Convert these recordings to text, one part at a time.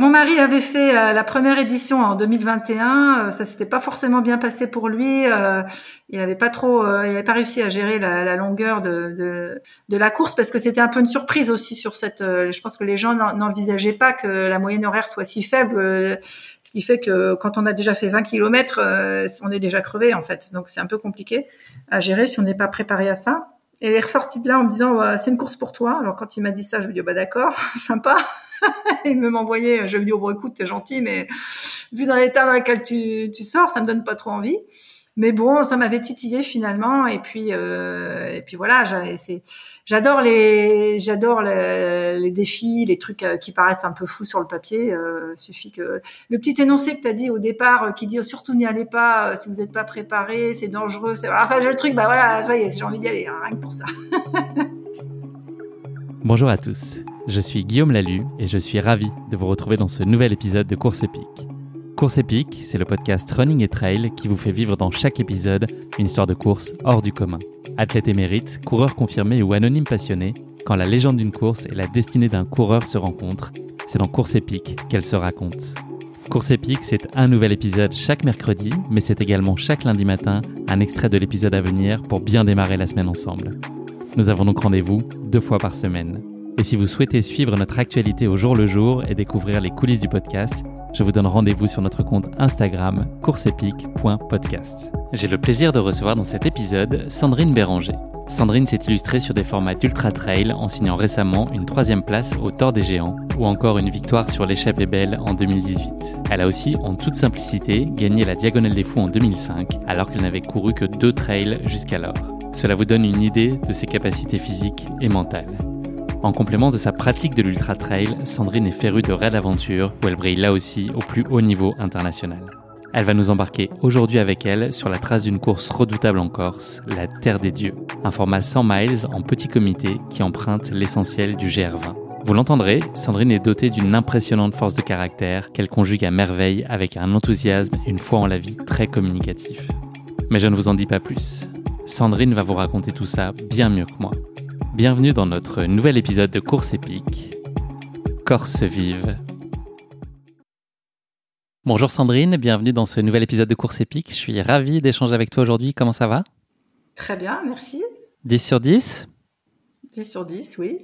Mon mari avait fait euh, la première édition en 2021. Euh, ça s'était pas forcément bien passé pour lui. Euh, il n'avait pas trop, il pas réussi à gérer la, longueur de, de, la course parce que c'était un peu une surprise aussi sur cette. je pense que les gens n'envisageaient pas que la moyenne horaire soit si faible, ce qui fait que quand on a déjà fait 20 km, on est déjà crevé en fait. Donc c'est un peu compliqué à gérer si on n'est pas préparé à ça. Et elle est ressortie de là en me disant c'est une course pour toi. Alors quand il m'a dit ça, je lui ai dit bah d'accord, sympa. il me m'envoyait, je lui ai dit oh bon écoute t'es gentil, mais vu dans l'état dans lequel tu, tu sors, ça me donne pas trop envie. Mais bon, ça m'avait titillé finalement. Et puis, euh, et puis voilà, j'adore les, j'adore les, défis, les trucs euh, qui paraissent un peu fous sur le papier. Euh, suffit que le petit énoncé que tu as dit au départ, euh, qui dit surtout n'y allez pas si vous n'êtes pas préparé, c'est dangereux. Voilà, ça, le truc. Bah voilà, ça y est, j'ai envie d'y aller, hein, rien que pour ça. Bonjour à tous. Je suis Guillaume Lalu et je suis ravi de vous retrouver dans ce nouvel épisode de Course épique. Course épique, c'est le podcast Running et Trail qui vous fait vivre dans chaque épisode une histoire de course hors du commun. Athlète émérite, coureur confirmé ou anonyme passionné, quand la légende d'une course et la destinée d'un coureur se rencontrent, c'est dans Course épique qu'elle se raconte. Course épique, c'est un nouvel épisode chaque mercredi, mais c'est également chaque lundi matin un extrait de l'épisode à venir pour bien démarrer la semaine ensemble. Nous avons donc rendez-vous deux fois par semaine. Et si vous souhaitez suivre notre actualité au jour le jour et découvrir les coulisses du podcast, je vous donne rendez-vous sur notre compte Instagram courseepique.podcast. J'ai le plaisir de recevoir dans cet épisode Sandrine Béranger. Sandrine s'est illustrée sur des formats d'ultra trail en signant récemment une troisième place au Tour des Géants ou encore une victoire sur l'échappée belle en 2018. Elle a aussi, en toute simplicité, gagné la Diagonale des Fous en 2005 alors qu'elle n'avait couru que deux trails jusqu'alors. Cela vous donne une idée de ses capacités physiques et mentales. En complément de sa pratique de l'ultra trail, Sandrine est férue de raid aventure où elle brille là aussi au plus haut niveau international. Elle va nous embarquer aujourd'hui avec elle sur la trace d'une course redoutable en Corse, la Terre des Dieux, un format 100 miles en petit comité qui emprunte l'essentiel du GR20. Vous l'entendrez, Sandrine est dotée d'une impressionnante force de caractère qu'elle conjugue à merveille avec un enthousiasme une foi en la vie très communicatif. Mais je ne vous en dis pas plus. Sandrine va vous raconter tout ça bien mieux que moi. Bienvenue dans notre nouvel épisode de Course épique, Corse vive. Bonjour Sandrine, bienvenue dans ce nouvel épisode de Course épique. Je suis ravi d'échanger avec toi aujourd'hui. Comment ça va? Très bien, merci. 10 sur 10 10 sur 10, oui.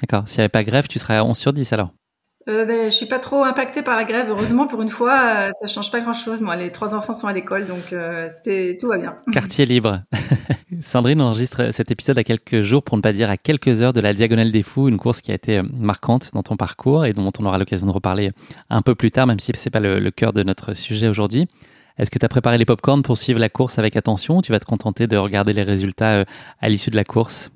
D'accord. S'il n'y avait pas grève, tu serais à 11 sur 10 alors euh, ben, je suis pas trop impactée par la grève. Heureusement, pour une fois, euh, ça change pas grand-chose. Moi, les trois enfants sont à l'école, donc euh, tout va bien. Quartier libre. Sandrine enregistre cet épisode à quelques jours, pour ne pas dire à quelques heures, de la Diagonale des Fous, une course qui a été euh, marquante dans ton parcours et dont on aura l'occasion de reparler un peu plus tard, même si c'est pas le, le cœur de notre sujet aujourd'hui. Est-ce que tu as préparé les popcorns pour suivre la course avec attention ou tu vas te contenter de regarder les résultats à l'issue de la course?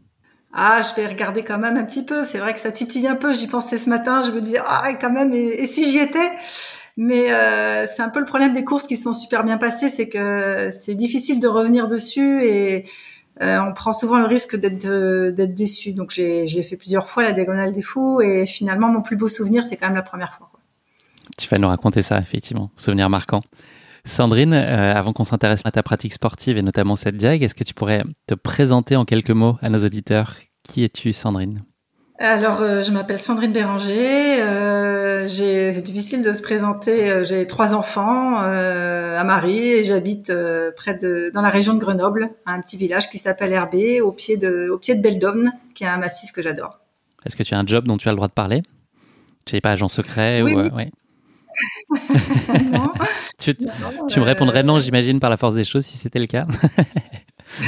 Ah, je vais regarder quand même un petit peu. C'est vrai que ça titille un peu. J'y pensais ce matin. Je me disais, ah, quand même, et, si j'y étais? Mais euh, c'est un peu le problème des courses qui sont super bien passées, c'est que c'est difficile de revenir dessus et euh, on prend souvent le risque d'être euh, d'être déçu. Donc j'ai je l'ai fait plusieurs fois la diagonale des fous et finalement mon plus beau souvenir c'est quand même la première fois. Tu vas nous raconter ça effectivement, souvenir marquant. Sandrine, avant qu'on s'intéresse à ta pratique sportive et notamment cette diag, est-ce que tu pourrais te présenter en quelques mots à nos auditeurs? Qui es-tu, Sandrine? Alors, euh, je m'appelle Sandrine Béranger. Euh, c'est difficile de se présenter. Euh, j'ai trois enfants, euh, à Marie, et j'habite près de, dans la région de Grenoble, un petit village qui s'appelle Herbé, au pied de, au pied de Beldôme, qui est un massif que j'adore. Est-ce que tu as un job dont tu as le droit de parler? Tu n'es pas agent secret oui, ou oui. ouais. non. tu, tu me répondrais non, j'imagine, par la force des choses, si c'était le cas.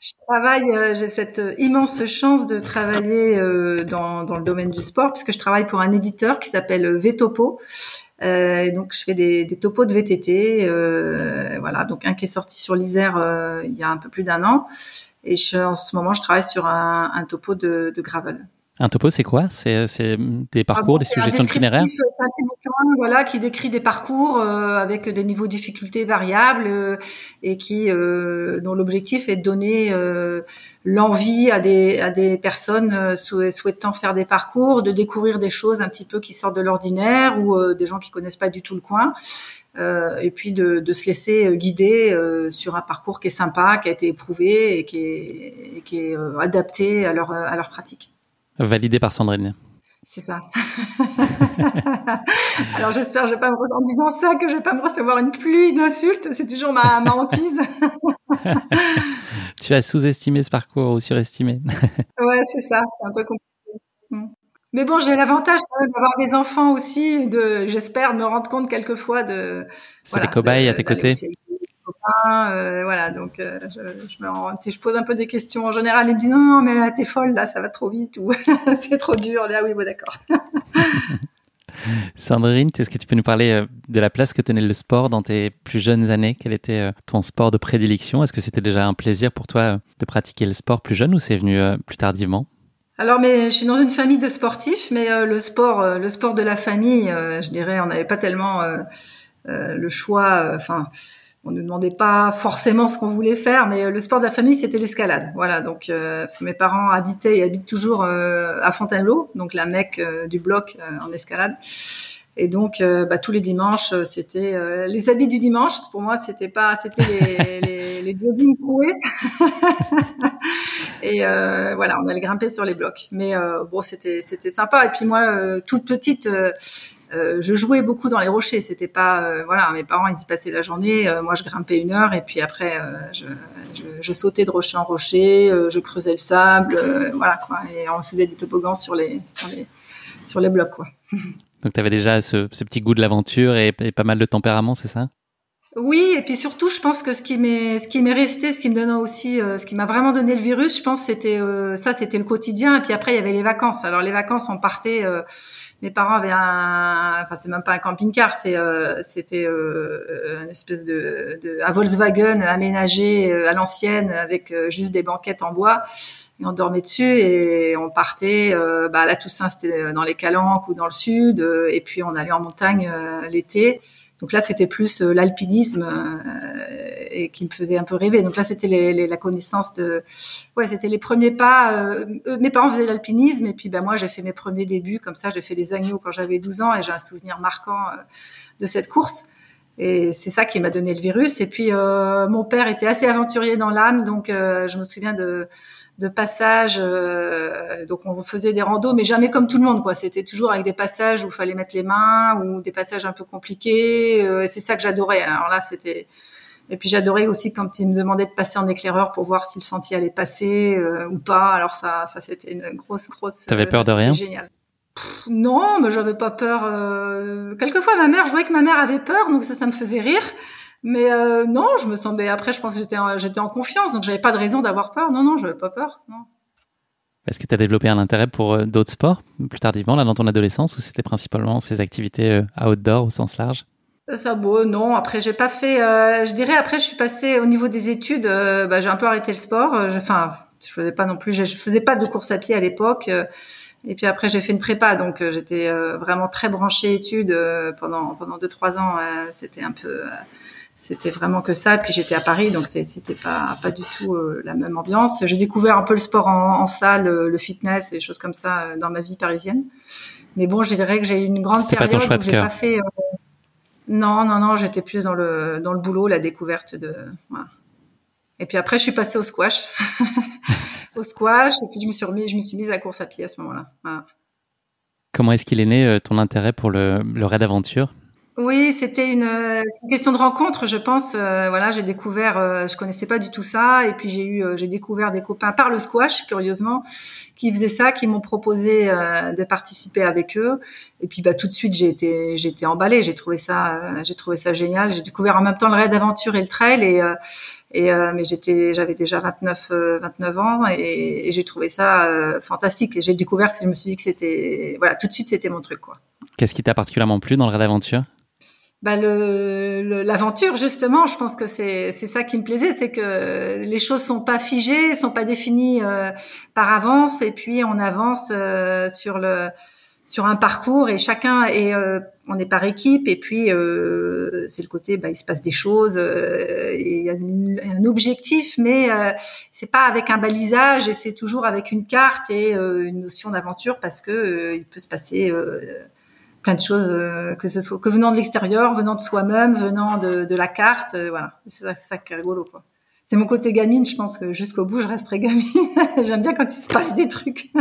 je travaille, euh, j'ai cette immense chance de travailler euh, dans, dans, le domaine du sport, puisque je travaille pour un éditeur qui s'appelle Vtopo. Euh, donc je fais des, des topos de VTT, euh, voilà. Donc un qui est sorti sur l'Isère euh, il y a un peu plus d'un an, et je, en ce moment je travaille sur un, un topo de, de gravel. Un topo, c'est quoi? C'est des parcours, ah bon, des suggestions un petit bouquin, voilà, qui décrit des parcours euh, avec des niveaux de difficulté variables euh, et qui, euh, dont l'objectif est de donner euh, l'envie à des, à des personnes euh, souhaitant faire des parcours, de découvrir des choses un petit peu qui sortent de l'ordinaire ou euh, des gens qui connaissent pas du tout le coin. et puis de, de, se laisser guider sur un parcours qui est sympa, qui a été éprouvé et qui est, et qui est adapté à leur, à leur pratique. Validé par Sandrine. C'est ça. Alors j'espère, je vais pas me, en disant ça, que je vais pas me recevoir une pluie d'insultes. C'est toujours ma, ma hantise. tu as sous-estimé ce parcours ou surestimé? ouais, c'est ça. C'est un peu compliqué. Mais bon, j'ai l'avantage d'avoir des enfants aussi, de, j'espère me rendre compte quelquefois de. C'est voilà, des cobayes à tes côtés. Copains, euh, voilà, donc euh, je, je, me rends, je pose un peu des questions en général. Ils me disent non, non mais là t'es folle, là ça va trop vite ou c'est trop dur. Là oui, bon d'accord. Sandrine, est-ce que tu peux nous parler euh, de la place que tenait le sport dans tes plus jeunes années? Quel était ton sport de prédilection? Est-ce que c'était déjà un plaisir pour toi de pratiquer le sport plus jeune ou c'est venu plus tardivement? Alors, mais je suis dans une famille de sportifs, mais euh, le sport, euh, le sport de la famille, euh, je dirais, on n'avait pas tellement le choix. Enfin, on ne demandait pas forcément ce qu'on voulait faire, mais le sport de la famille, c'était l'escalade. Voilà, donc parce que mes parents habitaient et habitent toujours à Fontainebleau, donc la mecque du bloc en escalade. Et donc, bah, tous les dimanches, c'était les habits du dimanche. Pour moi, c'était pas, c'était les, les, les jogging troués. et euh, voilà, on allait grimper sur les blocs. Mais euh, bon, c'était c'était sympa. Et puis moi, euh, toute petite. Je jouais beaucoup dans les rochers. C'était pas, voilà, mes parents ils y passaient la journée. moi, je grimpais une heure et puis après, je, je, je, sautais de rocher en rocher. je creusais le sable, voilà quoi. Et on faisait des toboggans sur les sur les sur les blocs quoi. Donc, tu avais déjà ce, ce, petit goût de l'aventure et, et, pas mal de tempérament, c'est ça? Oui, et puis surtout, je pense que ce qui m'est, ce qui m'est resté, ce qui me donne aussi, euh, ce qui m'a vraiment donné le virus, je pense, c'était euh, ça, c'était le quotidien. Et puis après, il y avait les vacances. Alors les vacances, on partait. Euh, mes parents avaient un, enfin c'est même pas un camping-car, c'est c'était une espèce de, de un Volkswagen aménagé à l'ancienne avec juste des banquettes en bois. Et on dormait dessus et on partait euh, bah, la Toussaint c'était dans les Calanques ou dans le sud euh, et puis on allait en montagne euh, l'été donc là c'était plus euh, l'alpinisme euh, et qui me faisait un peu rêver. Donc là c'était les, les, la connaissance de ouais c'était les premiers pas mes parents faisaient l'alpinisme et puis ben moi j'ai fait mes premiers débuts comme ça j'ai fait les agneaux quand j'avais 12 ans et j'ai un souvenir marquant de cette course. Et c'est ça qui m'a donné le virus. Et puis mon père était assez aventurier dans l'âme donc je me souviens de de passages. Euh, donc on faisait des randos, mais jamais comme tout le monde. quoi. C'était toujours avec des passages où il fallait mettre les mains ou des passages un peu compliqués. Euh, c'est ça que j'adorais. Alors là, c'était. Et puis j'adorais aussi quand il me demandait de passer en éclaireur pour voir si le sentier allait passer euh, ou pas. Alors ça, ça c'était une grosse, grosse. T'avais peur de rien? Génial. non, mais j'avais pas peur. Quelquefois, ma mère, je voyais que ma mère avait peur, donc ça, ça me faisait rire. Mais euh, non, je me semblais. Après, je pense que j'étais en, j'étais en confiance, donc j'avais pas de raison d'avoir peur. Non, non, j'avais pas peur. Non. Est-ce que tu as développé un intérêt pour euh, d'autres sports plus tardivement, là, dans ton adolescence, ou c'était principalement ces activités euh, outdoor au sens large? Ça beau, non. Après, j'ai pas fait. Euh, je dirais après, je suis passée au niveau des études. Euh, bah, j'ai un peu arrêté le sport. Enfin, je, je faisais pas non plus. Je, je faisais pas de course à pied à l'époque. Et puis après, j'ai fait une prépa, donc j'étais vraiment très branchée études pendant pendant deux trois ans. c'était un peu c'était vraiment que ça. Puis j'étais à Paris, donc c'était pas pas du tout euh, la même ambiance. J'ai découvert un peu le sport en, en salle, euh, le fitness et des choses comme ça euh, dans ma vie parisienne. Mais bon, je dirais que j'ai une grande période pas ton choix où j'ai pas fait. non, non, non, j'étais plus dans le dans le boulot, la découverte de. Voilà. Et puis après, je suis passée au squash, au squash, et puis je me suis remis, je me suis mise à la course à pied à ce moment-là. Voilà. Comment est-ce qu'il est né ton intérêt pour le, le raid aventure? Oui, c'était une, une, question de rencontre, je pense. voilà, j'ai découvert, je connaissais pas du tout ça, et puis j'ai eu, j'ai découvert des copains par le squash, curieusement, qui faisaient ça, qui m'ont proposé de participer avec eux. Et puis bah tout de suite j'ai été j'ai été emballée, j'ai trouvé ça j'ai trouvé ça génial. J'ai découvert en même temps le raid d'aventure et le trail et et euh, mais j'étais, j'avais déjà 29, 29 euh, ans et, j'ai trouvé ça euh, fantastique. Et j'ai découvert que je me suis dit que c'était, voilà, tout de suite c'était mon truc, quoi. Qu'est-ce qui t'a particulièrement plu dans le raid d'aventure bah le, l'aventure justement, je pense que c'est ça qui me plaisait, c'est que les choses sont pas figées, sont pas définies par avance, et puis on avance sur le sur un parcours et chacun est euh, on est par équipe et puis euh, c'est le côté bah, il se passe des choses euh, il y a un objectif mais euh, c'est pas avec un balisage et c'est toujours avec une carte et une notion d'aventure parce que il peut se passer plein de choses que ce soit que venant de l'extérieur venant de soi-même venant de, de la carte voilà. C'est ça, ça qui est rigolo quoi. C'est mon côté gamine je pense que jusqu'au bout je resterai gamine. J'aime bien quand il se passe des trucs.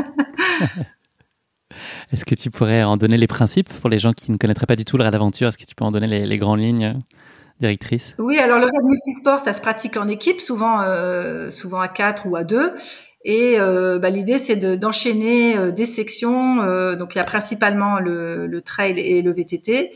Est-ce que tu pourrais en donner les principes pour les gens qui ne connaîtraient pas du tout le raid d'aventure Est-ce que tu peux en donner les, grandes lignes euh, directrices? Oui, alors le raid multisport, ça se pratique en équipe, souvent, euh, souvent à quatre ou à deux. Et euh, bah, l'idée, c'est d'enchaîner des sections. donc, il y a principalement le, le, trail et le VTT.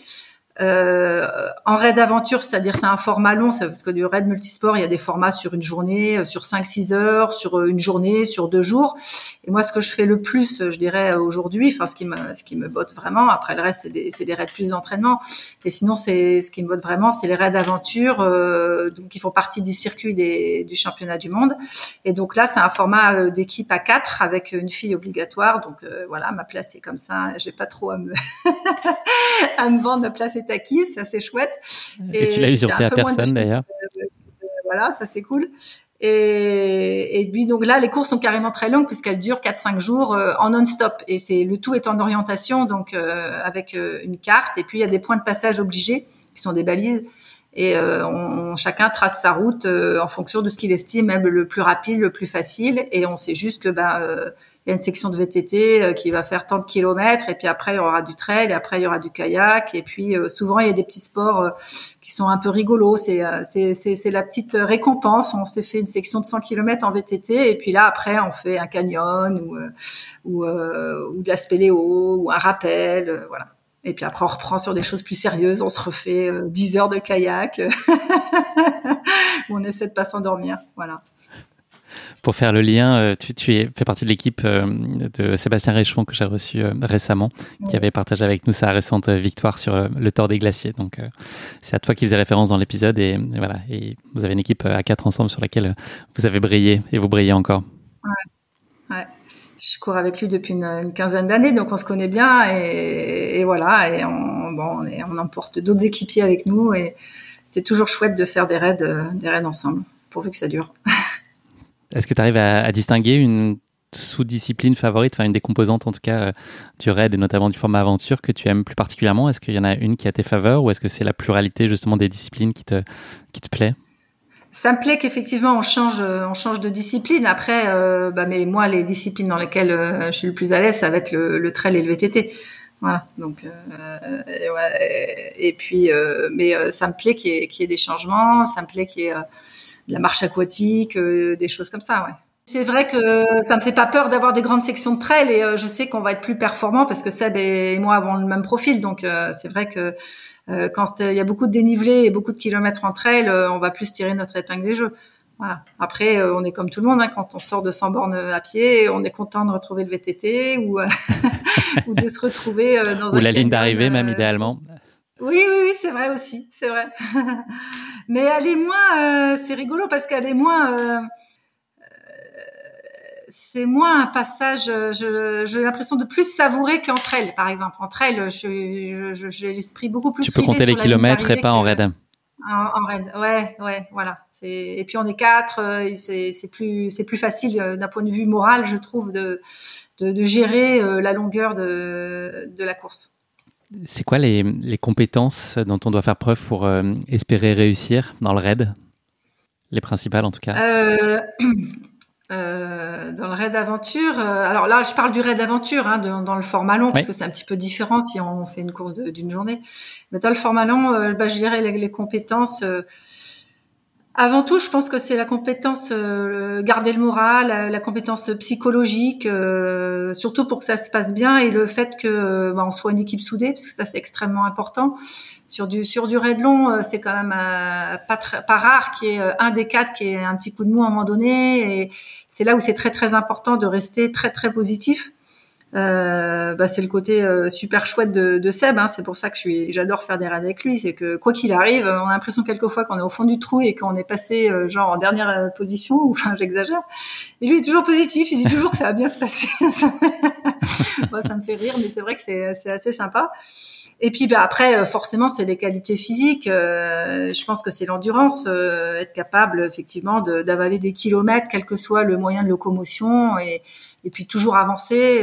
Euh, en raid aventure, c'est-à-dire c'est un format long, parce que du raid multisport, il y a des formats sur une journée, euh, sur 5-6 heures, sur euh, une journée, sur deux jours. Et moi, ce que je fais le plus, je dirais aujourd'hui, enfin ce qui me ce qui me botte vraiment. Après le reste, c'est des c'est des raids plus d'entraînement. Et sinon, c'est ce qui me botte vraiment, c'est les raids aventure, euh, donc qui font partie du circuit des, du championnat du monde. Et donc là, c'est un format d'équipe à 4 avec une fille obligatoire. Donc voilà, ma place est comme ça. J'ai pas trop à me à me vendre, ma place acquise, ça c'est chouette. Et, tu l'as usurpé à personne d'ailleurs. Euh, voilà, ça c'est cool. Et, et puis donc là, les courses sont carrément très longues puisqu'elles durent 4-5 jours euh, en non-stop. Et c'est le tout est en orientation, donc euh, avec une carte. Et puis il y a des points de passage obligés qui sont des balises. Et on, chacun trace sa route en fonction de ce qu'il estime même le plus rapide, le plus facile. Et on sait juste que ben il y a une section de VTT euh, qui va faire tant de kilomètres et puis après il y aura du trail et après il y aura du kayak et puis euh, souvent il y a des petits sports euh, qui sont un peu rigolos c'est c'est c'est la petite récompense on s'est fait une section de 100 km en VTT et puis là après on fait un canyon ou ou, ou de la spéléo ou un rappel voilà et puis après, on reprend sur des choses plus sérieuses. On se refait 10 heures de kayak. on essaie de pas s'endormir. Voilà pour faire le lien, euh, tu, tu es, fais partie de l'équipe euh, de Sébastien Réchon que j'ai reçu euh, récemment, qui avait partagé avec nous sa récente victoire sur le Tour des Glaciers. Donc, c'est à toi qui faisais référence dans l'épisode et, voilà. Et vous avez une équipe à quatre ensemble sur laquelle vous avez brillé et vous brillez encore. Ouais. ouais. Je cours avec lui depuis une, quinzaine d'années, donc on se connaît bien et, voilà. Et on, bon, on, emporte d'autres équipiers avec nous et c'est toujours chouette de faire des raids, des raids ensemble, pourvu que ça dure. Est-ce que tu arrives à, distinguer une sous-discipline favorite, enfin une des composantes en tout cas euh, du raid et notamment du format aventure que tu aimes plus particulièrement? Est-ce qu'il y en a une qui a tes faveurs ou est-ce que c'est la pluralité justement des disciplines qui te, qui te plaît? Ça me plaît qu'effectivement on change, on change de discipline. Après, euh, bah, mais moi les disciplines dans lesquelles euh, je suis le plus à l'aise, ça va être le, trail et le VTT. Voilà. Donc et, puis, mais ça me plaît qu'il y, y, ait des changements. Ça me plaît qu'il y ait de la marche aquatique, euh, des choses comme ça, ouais. C'est vrai que ça me fait pas peur d'avoir des grandes sections de trail et euh, je sais qu'on va être plus performant parce que Seb et moi avons le même profil. Donc euh, c'est vrai que quand il y a beaucoup de dénivelé et beaucoup de kilomètres en trail, on va plus tirer notre épingle des jeux. Voilà. Après, on est comme tout le monde. Hein, quand on sort de 100 bornes à pied, on est content de retrouver le VTT ou, ou de se retrouver dans ou la ligne d'arrivée même idéalement. Oui, oui, oui, c'est vrai aussi, c'est vrai. Mais elle est moins, euh, c'est rigolo parce qu'elle est moins, euh, c'est moins un passage. J'ai l'impression de plus savourer qu'entre elles, par exemple. Entre elles, j'ai l'esprit beaucoup plus. Tu peux compter les kilomètres et pas en raid. En, raid, ouais, ouais, voilà. Et puis on est quatre, euh, c'est plus, c'est plus facile d'un point de vue moral, je trouve, de, de, de gérer la longueur de, de la course. C'est quoi les, les, compétences dont on doit faire preuve pour euh, espérer réussir dans le raid? Les principales en tout cas euh, euh, dans le raid d'aventure, euh, alors là, je parle du raid d'aventure hein, dans le format long, parce que c'est un petit peu différent si on fait une course d'une journée. Mais dans le format long, bah, je dirais les, les compétences. Avant tout, je pense que c'est la compétence garder le moral, la, compétence psychologique, surtout pour que ça se passe bien, et le fait que bah, on soit une équipe soudée, parce que ça c'est extrêmement important sur du sur du raid long, euh, c'est quand même euh, pas pas rare qu'il y ait euh, un des quatre qui ait un petit coup de mou à un moment donné. Et c'est là où c'est très très important de rester très très positif. Euh, bah, c'est le côté super chouette de, de Seb. Hein. C'est pour ça que j'adore faire des raids avec lui. C'est que quoi qu'il arrive, on a l'impression quelquefois qu'on est au fond du trou et qu'on est passé genre en dernière position. Ou enfin, j'exagère. Et lui est toujours positif. Il dit toujours que ça va bien se passer. Moi, ça me fait rire, mais c'est vrai que c'est, c'est assez sympa. Et puis bah, après, euh, forcément, c'est les qualités physiques. Euh, je pense que c'est l'endurance, euh, être capable effectivement d'avaler des kilomètres, quel que soit le moyen de locomotion, et, et puis toujours avancer.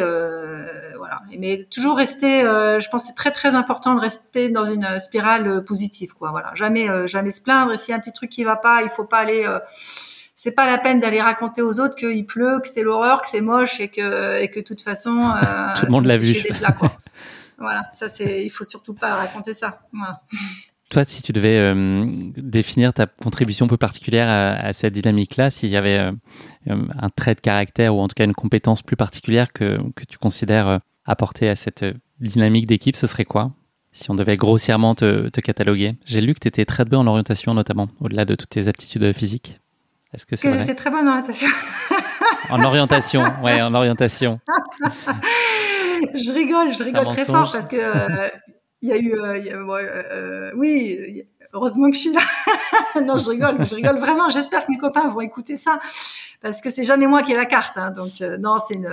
voilà. Mais toujours rester. je pense que c'est très très important de rester dans une spirale positive. Quoi. Voilà. Jamais jamais se plaindre. Et s'il y a un petit truc qui va pas, il faut pas aller c'est pas la peine d'aller raconter aux autres qu'il pleut, que c'est l'horreur, que c'est moche et que et que de toute façon tout le monde l'a vu. Là, quoi. Voilà, ça c'est, il faut surtout pas raconter ça. Toi, si tu devais euh, définir ta contribution un peu particulière à, cette dynamique-là, s'il y avait euh, euh, un trait de caractère ou en tout cas une compétence plus particulière que, que tu considères apporter à cette dynamique d'équipe, ce serait quoi? Si on devait grossièrement te, te cataloguer. J'ai lu que tu étais très bonne en orientation notamment, au-delà de toutes tes aptitudes physiques. Est-ce que c'est Que j'étais très bonne en orientation. en orientation, ouais, en orientation. je rigole, je rigole très fort parce que euh, il y a eu, euh, euh, oui, heureusement que je suis là. non, je rigole, je rigole vraiment. J'espère que mes copains vont écouter ça parce que c'est jamais moi qui ai la carte. Hein, donc non, c'est une,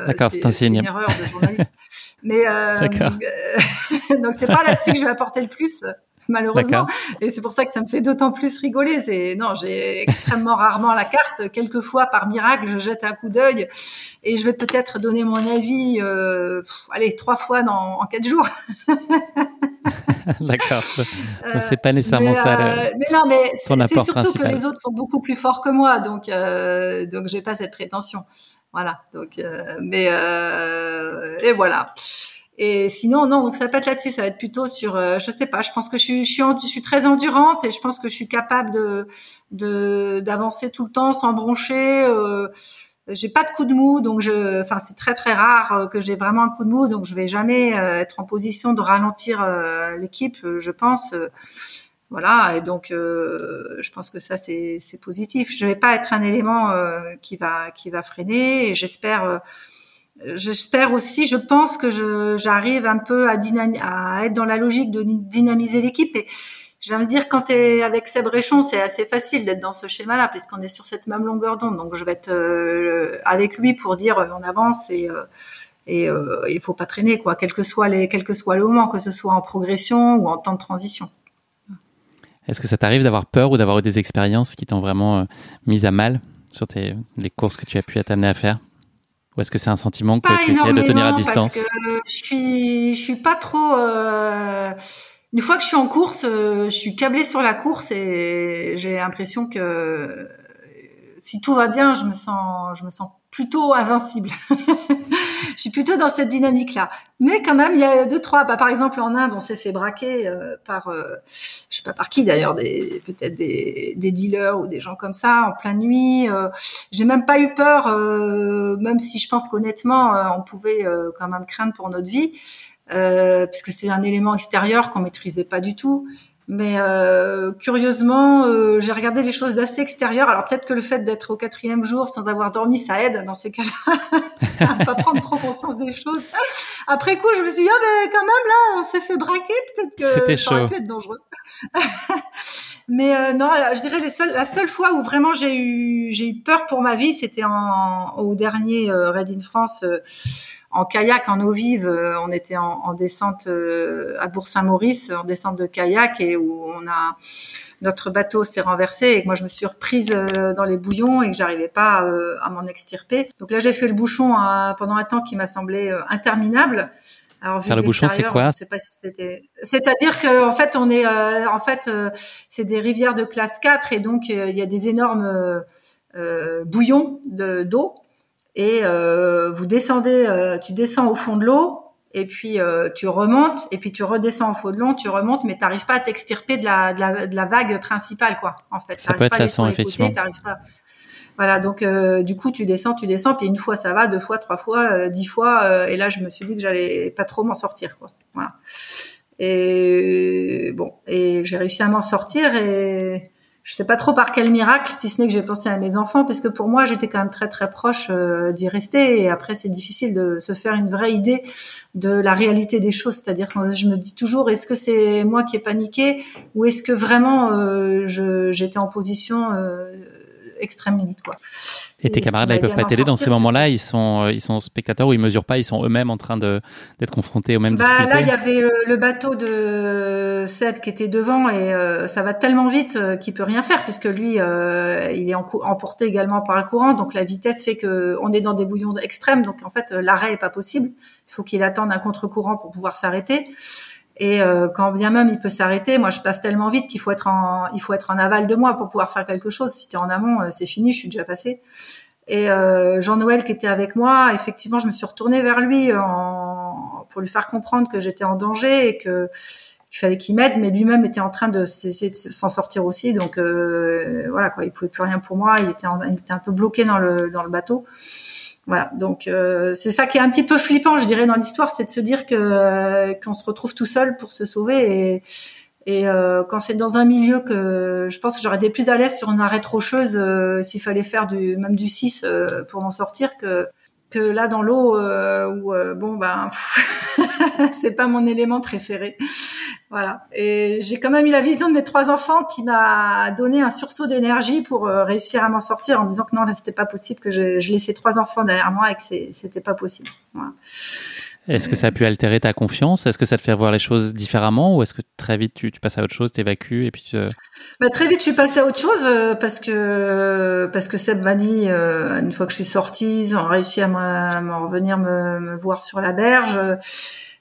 c'est, une erreur de journaliste. Mais donc c'est pas là-dessus que je vais apporter le plus malheureusement. Et c'est pour ça que ça me fait d'autant plus rigoler. C'est non, j'ai extrêmement rarement la carte. Quelquefois, par miracle, je jette un coup d'œil et je vais peut-être donner mon avis, euh, allez, trois fois dans, en quatre jours. D'accord. Euh, c'est pas nécessairement ça. Euh, mais non, mais c'est surtout que les autres sont beaucoup plus forts que moi, donc euh, donc j'ai pas cette prétention. Voilà. Donc, euh, mais et voilà. Et sinon, non, donc ça va pas être là-dessus, ça va être plutôt sur, euh, je sais pas, je pense que je suis, je suis, je suis très endurante et je pense que je suis capable de, de, d'avancer tout le temps sans broncher. Euh, j'ai pas de coup de mou, donc je, enfin c'est très très rare euh, que j'ai vraiment un coup de mou, donc je vais jamais euh, être en position de ralentir l'équipe, je pense. voilà, et donc je pense que ça c'est, positif. Je vais pas être un élément qui va qui va freiner, et j'espère J'espère aussi, je pense que j'arrive un peu à, à être dans la logique de dynamiser l'équipe. J'ai envie de dire, quand tu es avec Seb Réchon, c'est assez facile d'être dans ce schéma-là, puisqu'on est sur cette même longueur d'onde. Donc, je vais être euh, avec lui pour dire euh, on avance et euh, et euh, il faut pas traîner quoi, quel que soit les, quel que soit le moment, que ce soit en progression ou en temps de transition. Est-ce que ça t'arrive d'avoir peur ou d'avoir eu des expériences qui t'ont vraiment mise à mal sur tes, les courses que tu as pu t'amener à faire? Ou est-ce que c'est un sentiment que tu essaies de tenir à distance parce que je suis, je suis pas trop. Euh... Une fois que je suis en course, euh, je suis câblée sur la course et j'ai l'impression que si tout va bien, je me sens, je me sens plutôt invincible. je suis plutôt dans cette dynamique-là. Mais quand même, il y a deux trois. Bah, par exemple, en Inde, on s'est fait braquer euh, par, euh, je sais pas par qui d'ailleurs, peut-être des, dealers ou des gens comme ça en pleine nuit. Euh, J'ai même pas eu peur, euh, même si je pense qu'honnêtement, on pouvait quand même craindre pour notre vie, puisque c'est un élément extérieur qu'on maîtrisait pas du tout. Mais euh, curieusement, euh, j'ai regardé les choses d'assez extérieures. Alors peut-être que le fait d'être au quatrième jour sans avoir dormi, ça aide dans ces cas-là à pas prendre trop conscience des choses. Après coup, je me suis dit, ah ben quand même là, on s'est fait braquer, peut-être que ça aurait pu être dangereux. Mais euh, non, je dirais les seuls, la seule fois où vraiment j'ai eu j'ai eu peur pour ma vie, c'était en au dernier euh, Red in France en kayak en eau vive. Euh, on était en, descente euh, à Bourg-Saint-Maurice, en descente de kayak, et où on a notre bateau s'est renversé et que moi je me suis reprise euh, dans les bouillons et que j'arrivais pas à m'en extirper. Donc là j'ai fait le bouchon pendant un temps qui m'a semblé interminable. Alors, Faire le bouchon, c'est quoi C'est-à-dire que en fait, on est, en fait, c'est des rivières de classe 4 et donc il y a des énormes bouillons de d'eau et vous descendez, tu descends au fond de l'eau et puis tu remontes et puis tu redescends au fond de l'eau, tu remontes, mais tu n'arrives pas à t'extirper de la, de la, de la vague principale quoi. En fait, ça peut être lassant effectivement. pas... Voilà, donc du coup tu descends, tu descends, puis une fois ça va, deux fois, trois fois, dix fois, et là je me suis dit que j'allais pas trop m'en sortir quoi. Voilà. Et bon, et j'ai réussi à m'en sortir et je sais pas trop par quel miracle, si ce n'est que j'ai pensé à mes enfants, parce que pour moi, j'étais quand même très très proche euh, d'y rester. Et après, c'est difficile de se faire une vraie idée de la réalité des choses. C'est-à-dire que je me dis toujours, est-ce que c'est moi qui ai paniqué, ou est-ce que vraiment euh, j'étais en position euh, extrême limite, quoi. Et tes camarades, là, ils peuvent pas t'aider dans ces moments-là. Ils sont, euh, ils sont spectateurs ou ils mesurent pas. Ils sont eux-mêmes en train de d'être confrontés aux mêmes bah, Là, il y avait le, bateau de Seb qui était devant et euh, ça va tellement vite euh, qu'il peut rien faire puisque lui, il est emporté également par le courant. Donc la vitesse fait que on est dans des bouillons extrêmes. Donc en fait, l'arrêt est pas possible. Il faut qu'il attende un contre-courant pour pouvoir s'arrêter. Et euh, quand bien même il peut s'arrêter, moi je passe tellement vite qu'il faut être en il faut être en aval de moi pour pouvoir faire quelque chose. Si tu es en amont, euh, c'est fini, je suis déjà passé. Et euh, Jean-Noël qui était avec moi, effectivement, je me suis retournée vers lui en, pour lui faire comprendre que j'étais en danger et que qu'il fallait qu'il m'aide, mais lui-même était en train de s'en sortir aussi. Donc voilà quoi, il pouvait plus rien pour moi. Il était, il était un peu bloqué dans le dans le bateau. Voilà, donc euh, c'est ça qui est un petit peu flippant, je dirais, dans l'histoire, c'est de se dire euh, qu'on se retrouve tout seul pour se sauver et et euh, quand c'est dans un milieu que je pense que j'aurais été plus à l'aise sur une arête rocheuse s'il fallait faire du même du 6 pour m'en sortir que que là dans l'eau où bon ben c'est pas mon élément préféré. Voilà. Et j'ai quand même eu la vision de mes trois enfants qui m'a donné un sursaut d'énergie pour euh, réussir à m'en sortir en me disant que non, c'était pas possible, que je, je, laissais trois enfants derrière moi et que c'était pas possible. Voilà. Est-ce que ça a pu altérer ta confiance? Est-ce que ça te fait voir les choses différemment? Ou est-ce que très vite tu, passes à autre chose, t'évacues et puis tu... bah, très vite je suis passée à autre chose euh, parce que parce que Seb m'a dit euh, une fois que je suis sortie, ils ont réussi à me, revenir me, me, voir sur la berge.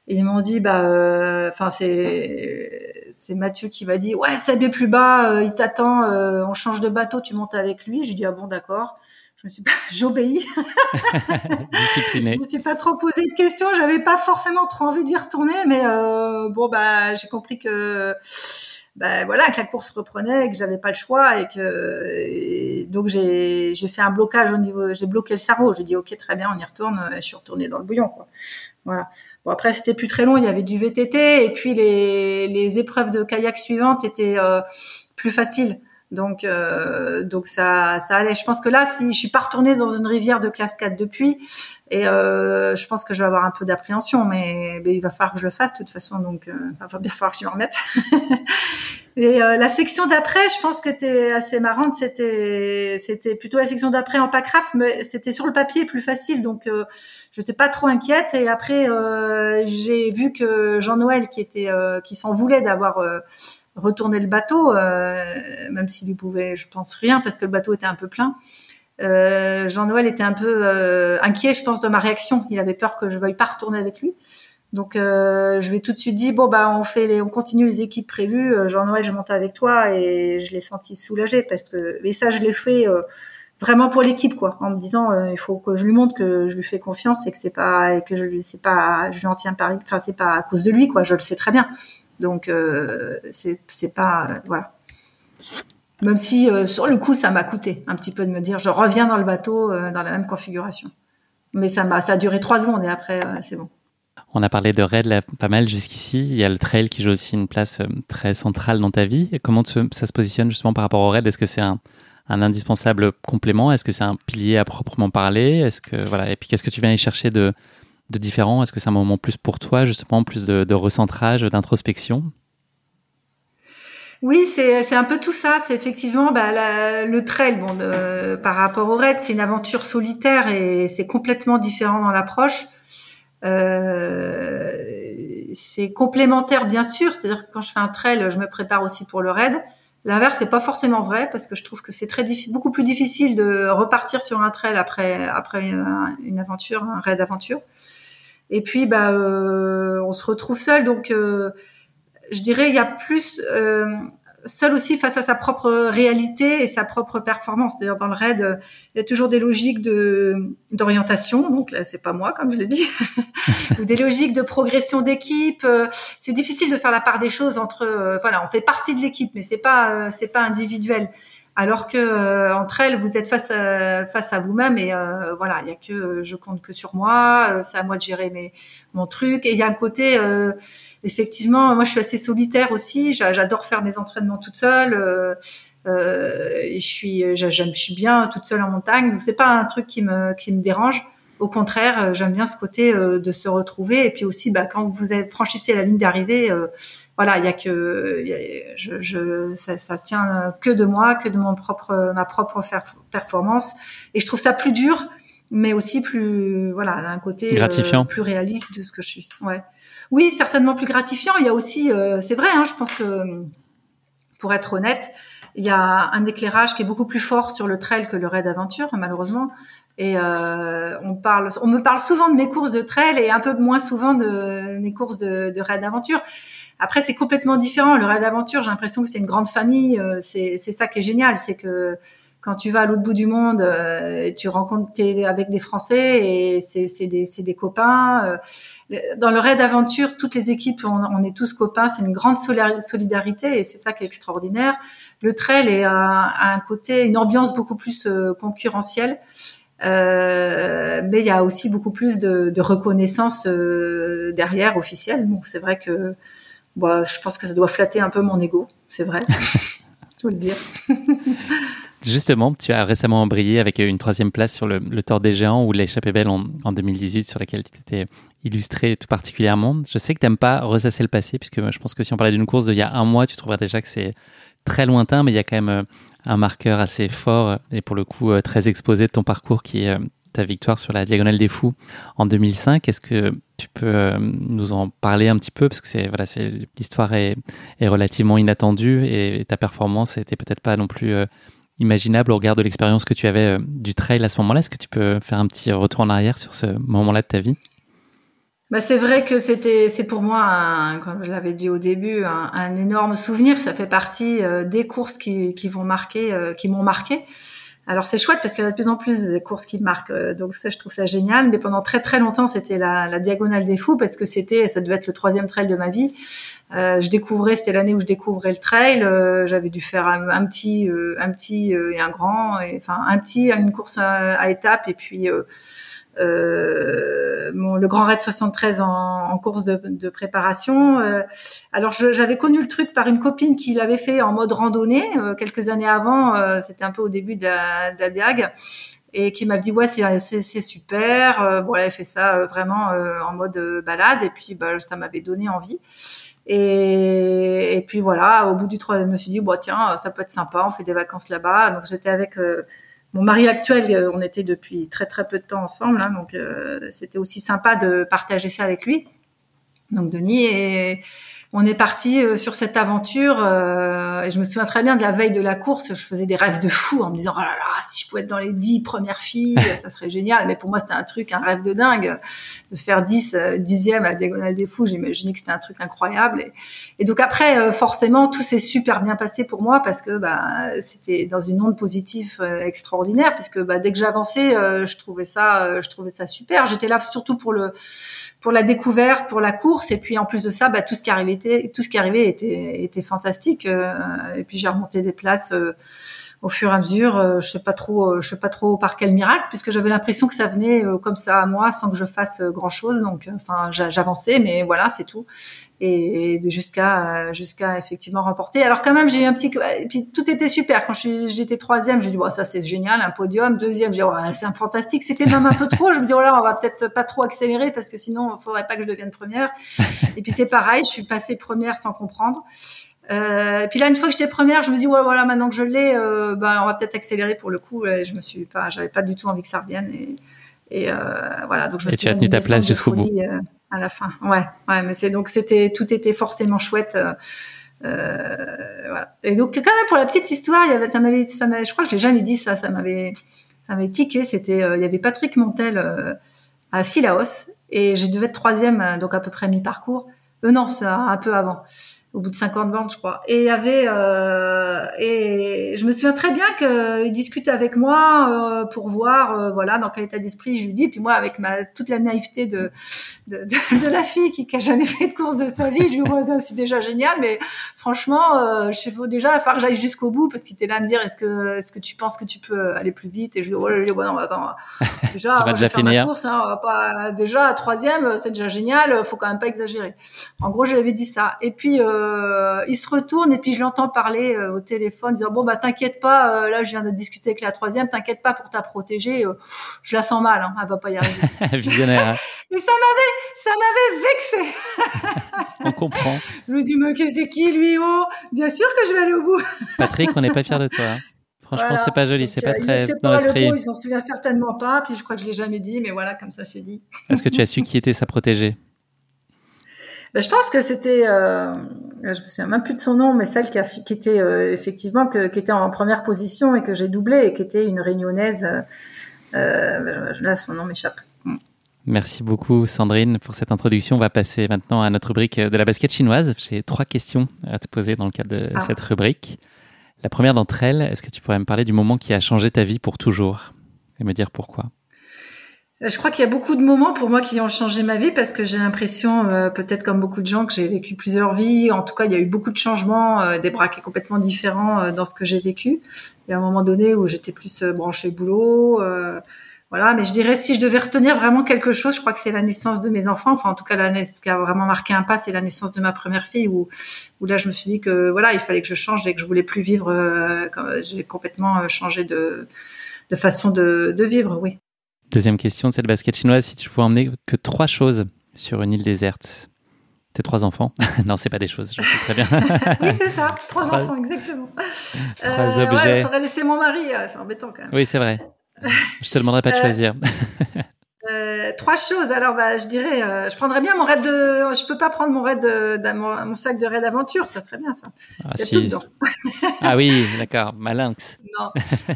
Et ils m'ont dit, bah, euh, enfin c'est c'est Mathieu qui m'a dit, ouais, ça est plus bas, euh, il t'attend, euh, on change de bateau, tu montes avec lui. J'ai dit ah bon d'accord. Je me suis pas, j'obéis. je me suis pas trop posé de questions. J'avais pas forcément trop envie d'y retourner, mais bon bah j'ai compris que bah voilà que la course reprenait, que j'avais pas le choix et que donc j'ai j'ai fait un blocage au niveau, j'ai bloqué le cerveau. Je dis ok très bien, on y retourne. Je suis retournée dans le bouillon quoi. Voilà. Bon après c'était plus très long, il y avait du VTT et puis les, les épreuves de kayak suivantes étaient euh, plus faciles. Donc euh, donc ça ça allait. Je pense que là si je suis pas retournée dans une rivière de classe 4 depuis et euh, je pense que je vais avoir un peu d'appréhension mais, il va falloir que je le fasse de toute façon donc euh, il va bien falloir que je m'y remette. et euh, la section d'après, je pense que c'était assez marrante, c'était c'était plutôt la section d'après en packraft mais c'était sur le papier plus facile donc euh, j'étais pas trop inquiète. Et après, euh, j'ai vu que Jean-Noël, qui était, qui s'en voulait d'avoir euh, retourné le bateau, même s'il lui pouvait, je pense rien, parce que le bateau était un peu plein. Jean-Noël était un peu inquiet, je pense, de ma réaction. Il avait peur que je veuille pas retourner avec lui. Donc je lui ai tout de suite dit bon bah on fait les, on continue les équipes prévues. Jean-Noël, je monte avec toi et je l'ai senti soulagé parce que mais ça je l'ai fait vraiment pour l'équipe quoi en me disant euh, il faut que je lui montre que je lui fais confiance et que c'est pas et que je c'est pas je lui en tiens pas enfin c'est pas à cause de lui quoi je le sais très bien donc euh, c'est pas euh, voilà. Même si sur le coup ça m'a coûté un petit peu de me dire je reviens dans le bateau dans la même configuration. Mais ça m'a ça a duré trois secondes et après c'est bon. On a parlé de raid pas mal jusqu'ici. Il y a le trail qui joue aussi une place très centrale dans ta vie. comment ça se positionne justement par rapport au raid Est-ce que c'est un, un indispensable complément? Est-ce que c'est un pilier à proprement parler? Est-ce que voilà. Et puis qu'est-ce que tu viens y chercher de, de différent? Est-ce que c'est un moment plus pour toi justement, plus de, recentrage, d'introspection? Oui, c'est un peu tout ça. C'est effectivement bah, le trail. Bon, par rapport au raid, c'est une aventure solitaire et c'est complètement différent dans l'approche. Euh, c'est complémentaire bien sûr, c'est-à-dire que quand je fais un trail, je me prépare aussi pour le raid. L'inverse n'est pas forcément vrai parce que je trouve que c'est très beaucoup plus difficile de repartir sur un trail après après une aventure, un raid d'aventure. Et puis bah euh, on se retrouve seul donc euh, je dirais il y a plus euh, seul aussi face à sa propre réalité et sa propre performance. C'est-à-dire dans le raid, il y a toujours des logiques de d'orientation. Donc là, c'est pas moi, comme je l'ai dit, ou des logiques de progression d'équipe. C'est difficile de faire la part des choses entre. Voilà, on fait partie de l'équipe, mais c'est pas c'est pas individuel alors que euh, entre elles vous êtes face à, face à vous-même et euh, voilà il y a que euh, je compte que sur moi c'est à moi de gérer mes mon truc. Et il y a un côté effectivement moi je suis assez solitaire aussi. J'adore faire mes entraînements toute seule je suis j'aime je suis bien toute seule en montagne. Donc c'est pas un truc qui me qui me dérange au contraire j'aime bien ce côté de se retrouver. Et puis aussi bah, quand vous franchissez la ligne d'arrivée voilà, il y a que je, je ça, ça, tient que de moi, que de mon propre ma propre performance. Et je trouve ça plus dur mais aussi plus voilà, un côté euh, gratifiant, plus réaliste de ce que je suis. Ouais. Oui, certainement plus gratifiant, il y a aussi euh, c'est vrai hein, je pense que pour être honnête, il y a un éclairage qui est beaucoup plus fort sur le trail que le raid aventure malheureusement et euh, on me parle souvent de mes courses de trail et un peu moins souvent de mes courses de, raid aventure. Après, c'est complètement différent. Le raid d'aventure, j'ai l'impression que c'est une grande famille. Euh, c'est ça qui est génial, c'est que quand tu vas à l'autre bout du monde, euh, tu rencontres avec des Français et c'est des, des, copains. Dans le raid d'aventure, toutes les équipes, on, est tous copains. C'est une grande solidarité et c'est ça qui est extraordinaire. Le trail est à, un côté, une ambiance beaucoup plus concurrentielle. Euh, mais il y a aussi beaucoup plus de, de reconnaissance euh, derrière officielle. Donc c'est vrai que bah, je pense que ça doit flatter un peu mon ego, c'est vrai. Je le dire. Justement, tu as récemment brillé avec une troisième place sur le, le Tour des Géants ou l'échappée belle en, en, 2018 sur laquelle tu t'étais illustré tout particulièrement. Je sais que tu n'aimes pas ressasser le passé puisque je pense que si on parlait d'une course d'il y a un mois, tu trouverais déjà que c'est très lointain, mais il y a quand même euh, un marqueur assez fort et pour le coup euh, très exposé de ton parcours qui est euh, ta victoire sur la Diagonale des Fous en 2005. Est-ce que tu peux euh, nous en parler un petit peu? Parce que c'est voilà, c'est l'histoire est, relativement inattendue et, ta performance était peut-être pas non plus imaginable au regard de l'expérience que tu avais du trail à ce moment-là. Est-ce que tu peux faire un petit retour en arrière sur ce moment-là de ta vie? Bah, c'est vrai que c'était, c'est pour moi, comme je l'avais dit au début, un, énorme souvenir. Ça fait partie des courses qui, qui vont marquer, qui m'ont marqué. Alors c'est chouette parce qu'il y a de plus en plus de courses qui marquent, euh, donc ça je trouve ça génial. Mais pendant très très longtemps c'était la, la, diagonale des fous parce que c'était, ça devait être le troisième trail de ma vie. Euh, je découvrais, c'était l'année où je découvrais le trail. Euh, j'avais dû faire un, petit, un petit et un grand, enfin un petit, une course à, à étapes et puis euh, le Grand Raid 73 en, en course de, de préparation. Euh, alors j'avais connu le truc par une copine qui l'avait fait en mode randonnée euh, quelques années avant. Euh, c'était un peu au début de la, de la diag et qui m'a dit ouais c'est super. bon elle fait ça vraiment en mode balade et puis bah, ça m'avait donné envie. Et, et, puis voilà, au bout du troisième, je me suis dit, bon, tiens, ça peut être sympa, on fait des vacances là-bas. Donc j'étais avec mon mari actuel, euh, on était depuis très très peu de temps ensemble, hein, donc euh, c'était aussi sympa de partager ça avec lui. Donc Denis et on est parti euh, sur cette aventure. Euh, et je me souviens très bien de la veille de la course, je faisais des rêves de fou en me disant oh là là, si je pouvais être dans les dix premières filles, ça serait génial. Mais pour moi, c'était un truc, un rêve de dingue de faire 10 euh, dixième à Diagonale des Fous. J'imaginais que c'était un truc incroyable. Et, et donc après, forcément, tout s'est super bien passé pour moi parce que bah, c'était dans une onde positive extraordinaire, puisque bah, dès que j'avançais, je trouvais ça, je trouvais ça super. J'étais là surtout pour le pour la découverte, pour la course, et puis en plus de ça, bah, tout ce qui arrivait, tout ce qui arrivait était, était fantastique. Euh, et puis j'ai remonté des places euh, au fur et à mesure. Euh, je sais pas trop, je sais pas trop par quel miracle, puisque j'avais l'impression que ça venait comme ça à moi, sans que je fasse grand chose. Donc, enfin, j'avançais, mais voilà, c'est tout et, jusqu'à jusqu'à effectivement remporter. Alors quand même, j'ai eu un petit et puis tout était super. Quand j'étais troisième, je dis bon ça c'est génial, un podium. Deuxième, je dis oh, c'est un fantastique. C'était même un peu trop. Je me dis oh là on va peut-être pas trop accélérer parce que sinon il faudrait pas que je devienne première. Et puis c'est pareil, je suis passée première sans comprendre. Euh, et puis là, une fois que j'étais première, je me dis ouais voilà, maintenant que je l'ai, euh, ben on va peut-être accélérer pour le coup. Et je me suis pas, j'avais pas du tout envie que ça revienne. Et, et euh, voilà, donc je me et tu as tenu ta place jusqu'au bout. Euh, à la fin, ouais, ouais, mais c'est donc c'était tout était forcément chouette. Voilà. Et donc quand même pour la petite histoire, il y avait, ça m'avait, ça m'avait, je crois que je l'ai jamais dit ça, ça m'avait, ça m'avait tiqué. C'était, il y avait Patrick Montel à Sillaos et j'ai devais être troisième, donc à peu près mi-parcours. Euh, non, c'est un peu avant. Au bout de 50 bornes, je crois. Et il y avait euh, et je me souviens très bien qu'il discutait avec moi euh, pour voir euh, voilà dans quel état d'esprit je lui dis. Puis moi avec ma toute la naïveté de de, de, la fille qui, qui a jamais fait de course de sa vie, je lui dis c'est déjà génial, mais franchement, euh, je sais déjà, il va que j'aille jusqu'au bout parce qu'il était là à me dire est-ce que est-ce que tu penses que tu peux aller plus vite? Et je lui dis ouais non attends déjà on va déjà finir. Course, hein, pas déjà troisième c'est déjà génial, faut quand même pas exagérer. En gros je lui avais dit ça. Et puis euh, il se retourne et puis je l'entends parler euh, au téléphone, disant bon bah t'inquiète pas, euh, là je viens de discuter avec la troisième, t'inquiète pas pour ta protéger, je la sens mal, hein, elle va pas y arriver. Visionnaire. Hein. et ça m'avait, ça m'avait vexé. on comprend. Je lui dis mais c'est qui lui oh? Bien sûr que je vais aller au bout. Patrick, on n'est pas fier de toi. Hein. Franchement, c'est pas joli, c'est pas très dans l'esprit. Il s'en souvient certainement pas, puis je crois que je l'ai jamais dit, mais voilà, comme ça c'est dit. Est-ce que tu as su qui était sa protégée? Ben, je pense que c'était, euh, je me souviens même plus de son nom, mais celle qui, a, qui était euh, effectivement que, qui était en première position et que j'ai doublé et qui était une réunionnaise. Euh, euh là, son nom m'échappe. Merci beaucoup Sandrine pour cette introduction. On va passer maintenant à notre rubrique de la basket chinoise. J'ai trois questions à te poser dans le cadre de ah. cette rubrique. La première d'entre elles, est-ce que tu pourrais me parler du moment qui a changé ta vie pour toujours et me dire pourquoi? Je crois qu'il y a beaucoup de moments pour moi qui ont changé ma vie parce que j'ai l'impression, euh, peut-être comme beaucoup de gens, que j'ai vécu plusieurs vies. En tout cas, il y a eu beaucoup de changements, euh, des braquets complètement différents euh, dans ce que j'ai vécu. Il y a un moment donné où j'étais plus branchée boulot. Voilà, mais je dirais si je devais retenir vraiment quelque chose, je crois que c'est la naissance de mes enfants. Enfin, en tout cas, la, ce qui a vraiment marqué un pas, c'est la naissance de ma première fille, où, où là, je me suis dit que voilà, il fallait que je change et que je voulais plus vivre. j'ai complètement changé de, de façon de, de vivre, oui. Deuxième question de cette basket chinoise, si tu pouvais emmener que trois choses sur une île déserte. Tes trois enfants? Non, c'est pas des choses, je sais très bien. oui, c'est ça, trois, enfants, exactement. Trois euh, objets. Ouais, il faudrait laisser mon mari, euh, c'est embêtant quand même. Oui, c'est vrai. Je te demanderai pas de euh, choisir. Euh, trois choses. Alors, bah, je dirais, euh, je prendrais bien mon raid de. Je peux pas prendre mon raid de, mon, sac de raid aventure, ça serait bien ça. Ah, si. ah oui, d'accord, malinx. Non.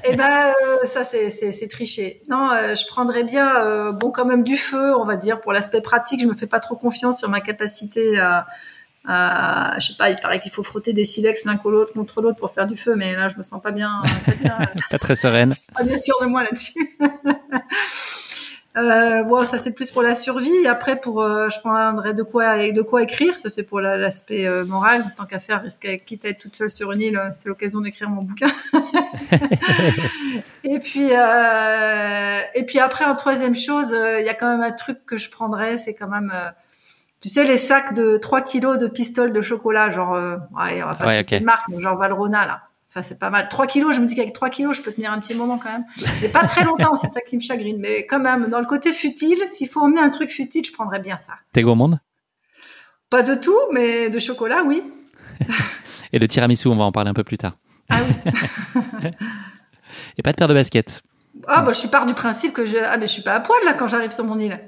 Eh ben, euh, ça c'est c'est triché. Non, je prendrais bien, bon, quand même du feu, on va dire, pour l'aspect pratique. Je me fais pas trop confiance sur ma capacité à. À je sais pas, il paraît qu'il faut frotter des silex l'un contre l'autre pour faire du feu, mais là je me sens pas bien. Pas, bien, pas très sereine. Pas bien sûr de moi là-dessus. Euh, voilà, ça c'est plus pour la survie. Après, pour, euh, je prendrais de quoi de quoi écrire. Ça c'est pour l'aspect euh, moral. Tant qu'à faire, quitte à être toute seule sur une île, c'est l'occasion d'écrire mon bouquin. et puis, euh, et puis après, en troisième chose, euh, il y a quand même un truc que je prendrais, c'est quand même, tu sais, les sacs de 3 kilos de pistoles de chocolat, genre, allez, on va pas citer de marque, mais genre Valrona là. Ça, c'est pas mal. 3 kilos, je me dis qu'avec 3 kilos, je peux tenir un petit moment quand même. Mais pas très longtemps, c'est ça qui me chagrine. Mais quand même, dans le côté futile, s'il faut emmener un truc futile, je prendrais bien ça. T'es gourmande? Pas de tout, mais de chocolat, oui. Et le tiramisu, on va en parler un peu plus tard. Ah oui. Et pas de paire de baskets? Ah, bah, je suis part du principe que je. Ah, mais je suis pas à poil là quand j'arrive sur mon île.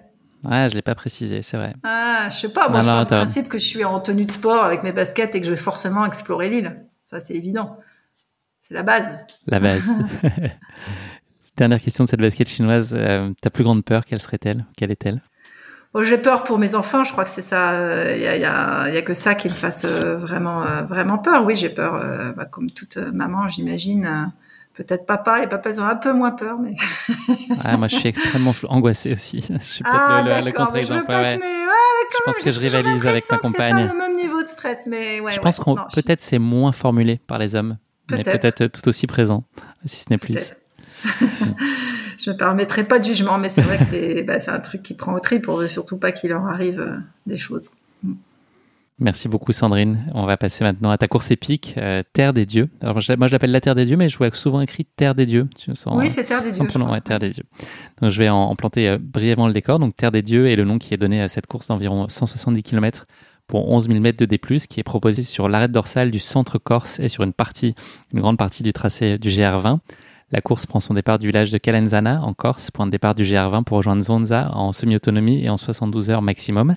Ah, je l'ai pas précisé, c'est vrai. Ah, je sais pas. Moi, je pars du principe que je suis en tenue de sport avec mes baskets et que je vais forcément explorer l'île. Ça, c'est évident. C'est la base. La base. Dernière question de cette basket chinoise. Euh, ta plus grande peur, quelle serait-elle? Quelle est-elle? Oh, J'ai peur pour mes enfants. Je crois que c'est ça. Il n'y a, que ça qui me fasse euh, vraiment, euh, vraiment peur. Oui, j'ai peur, bah, comme toute maman, j'imagine. Peut-être papa, les papas ont un peu moins peur, mais. ah, moi, je suis extrêmement angoissée aussi. Je suis peut-être ah, le, le contre-exemple. Ouais. je pense que je rivalise avec ma compagne. C'est pas le même niveau de stress, mais ouais. Je pense qu'on peut-être c'est moins formulé par les hommes mais peut-être tout aussi présent, si ce n'est plus. je me permettrai pas de jugement, mais c'est vrai que c'est bah, un truc qui prend au trip pour surtout pas qu'il leur arrive euh, des choses. Merci beaucoup Sandrine. On va passer maintenant à ta course épique, euh, Terre des Dieux. Alors moi je l'appelle la Terre des Dieux, mais je vois souvent écrit Terre des Dieux. Tu sens, oui, c'est Terre des Dieux. Terre des Dieux. Donc je vais en, planter euh, brièvement le décor. Donc Terre des Dieux est le nom qui est donné à cette course d'environ 170 km pour 11 000 mètres de D+, qui est proposé sur l'arête dorsale du centre Corse et sur une partie, une grande partie du tracé du GR20. La course prend son départ du village de Calenzana, en Corse, point de départ du GR20 pour rejoindre Zonza en semi-autonomie et en 72 heures maximum.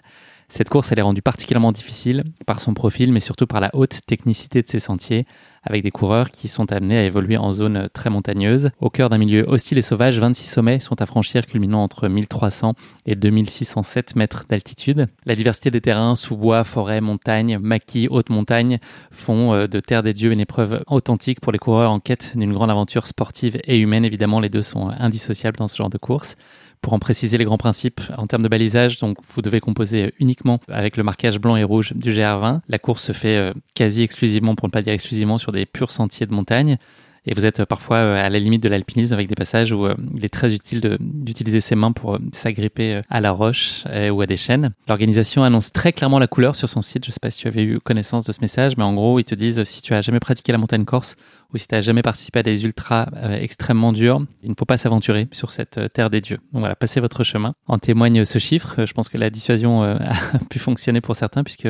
Cette course, elle est rendue particulièrement difficile par son profil, mais surtout par la haute technicité de ses sentiers, avec des coureurs qui sont amenés à évoluer en zone très montagneuse. Au cœur d'un milieu hostile et sauvage, 26 sommets sont à franchir, culminant entre 1300 et 2607 mètres d'altitude. La diversité des terrains, sous-bois, forêts, montagnes, maquis, haute montagne, font euh, de Terre des Dieux une épreuve authentique pour les coureurs en quête d'une grande aventure sportive et humaine. Évidemment, les deux sont indissociables dans ce genre de course. Pour en préciser les grands principes en termes de balisage, donc vous devez composer uniquement avec le marquage blanc et rouge du GR20. La course se fait euh, quasi exclusivement, pour ne pas dire exclusivement, sur des purs sentiers de montagne et vous êtes euh, parfois euh, à la limite de l'alpinisme avec des passages où euh, il est très utile d'utiliser ses mains pour s'agripper à la roche ou à des chaînes. L'organisation annonce très clairement la couleur sur son site. Je ne sais pas si tu avais eu connaissance de ce message, mais en gros, ils te disent si tu as jamais pratiqué la montagne corse ou si tu as jamais participé à des ultras extrêmement durs, il ne faut pas s'aventurer sur cette terre des dieux. Donc voilà, passez votre chemin. En témoigne ce chiffre. Je pense que la dissuasion a pu fonctionner pour certains puisque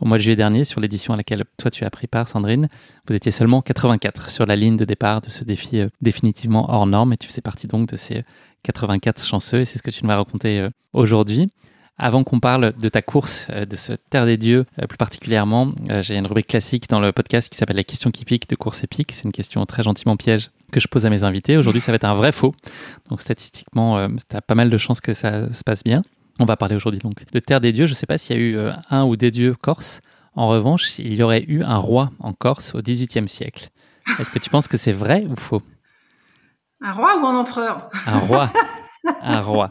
au mois de juillet dernier, sur l'édition à laquelle toi tu as pris part, Sandrine, vous étiez seulement 84 sur la ligne de départ de ce défi euh, définitivement hors norme et tu faisais partie donc de ces 84 chanceux et c'est ce que tu nous vas raconter euh, aujourd'hui. Avant qu'on parle de ta course, euh, de ce Terre des Dieux plus particulièrement, j'ai une rubrique classique dans le podcast qui s'appelle la question qui pique de course épique. C'est une question très gentiment piège que je pose à mes invités. Aujourd'hui, ça va être un vrai faux. Donc statistiquement, tu as pas mal de chances que ça se passe bien. On va parler aujourd'hui donc de Terre des Dieux. Je ne sais pas s'il y a eu un ou des dieux corses. En revanche, il y aurait eu un roi en Corse au XVIIIe siècle. Est-ce que tu penses que c'est vrai ou faux? Un roi ou un empereur? Un roi. un roi.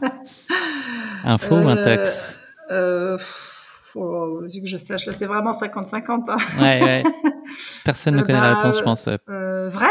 Un faux ou un euh, tox? euh, que je sache, là c'est vraiment 50-50. Hein. Ouais, ouais. Personne ne connaît la bah, réponse, je pense. Euh, vrai?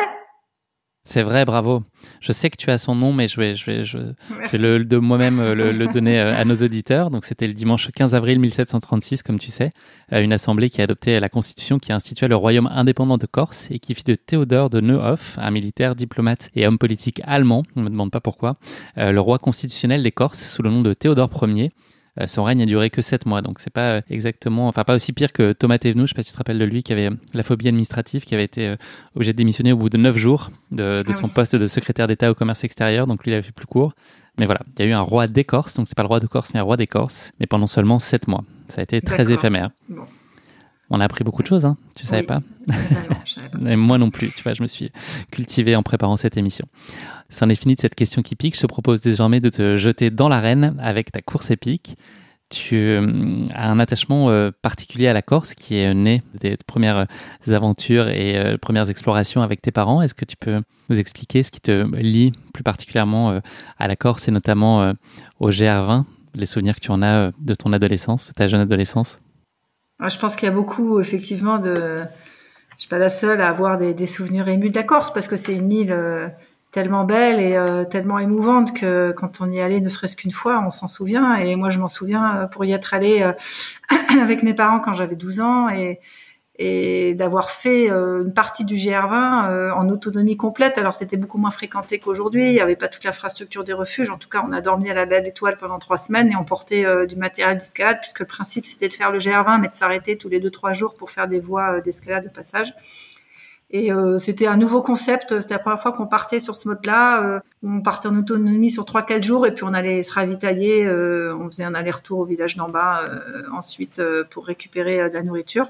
C'est vrai, bravo. Je sais que tu as son nom, mais je vais, je vais, je, vais le, de moi-même euh, le, donner euh, à nos auditeurs. Donc, c'était le dimanche 15 avril 1736, comme tu sais, euh, une assemblée qui a adopté la constitution qui institua le royaume indépendant de Corse et qui fit de Théodore de Neuhoff, un militaire, diplomate et homme politique allemand, on ne me demande pas pourquoi, le roi constitutionnel des Corses sous le nom de Théodore Ier. Euh, son règne a duré que 7 mois, donc c'est pas euh, exactement, enfin pas aussi pire que Thomas Thévenoud, je sais pas si tu te rappelles de lui, qui avait euh, la phobie administrative, qui avait été obligé de démissionner au bout de 9 jours de, ah son poste de secrétaire d'État au commerce extérieur, donc lui il avait fait plus court. Mais voilà, il y a eu un roi des Corses, donc c'est pas le roi de Corse, mais un roi des Corses, mais pendant seulement 7 mois. Ça a été très éphémère. On a appris beaucoup de choses, hein tu savais pas, savais pas. Moi non plus, tu vois, je me suis cultivé en préparant cette émission. C'en est fini de cette question qui pique. Je te propose désormais de te jeter dans l'arène avec ta course épique. Tu euh, as un attachement euh, particulier à la Corse qui est né des premières aventures et euh, premières explorations avec tes parents. Est-ce que tu peux nous expliquer ce qui te lie plus particulièrement à la Corse et notamment au GR20, les souvenirs que tu en as de ton adolescence, de ta jeune adolescence? Ah, Je pense qu'il y a beaucoup effectivement de... Je suis pas la seule à avoir des, souvenirs émus de la Corse parce que c'est une île tellement belle et euh, tellement émouvante que quand on y allait ne serait-ce qu'une fois, on s'en souvient. Et moi, je m'en souviens euh, pour y être allée euh, avec mes parents quand j'avais 12 ans et, et d'avoir fait une partie du GR20 en autonomie complète. Alors, c'était beaucoup moins fréquenté qu'aujourd'hui. Il n'y avait pas toute l'infrastructure des refuges. En tout cas, on a dormi à la Belle Étoile pendant trois semaines et on portait du matériel d'escalade puisque le principe, c'était de faire le GR20 mais de s'arrêter tous les deux, trois jours pour faire des voies d'escalade de passage. Et euh, c'était un nouveau concept. C'était la première fois qu'on partait sur ce mode-là. Euh, on partait en autonomie sur trois quatre jours et puis on allait se ravitailler. Euh, on faisait un aller-retour au village d'en bas ensuite pour récupérer de la nourriture.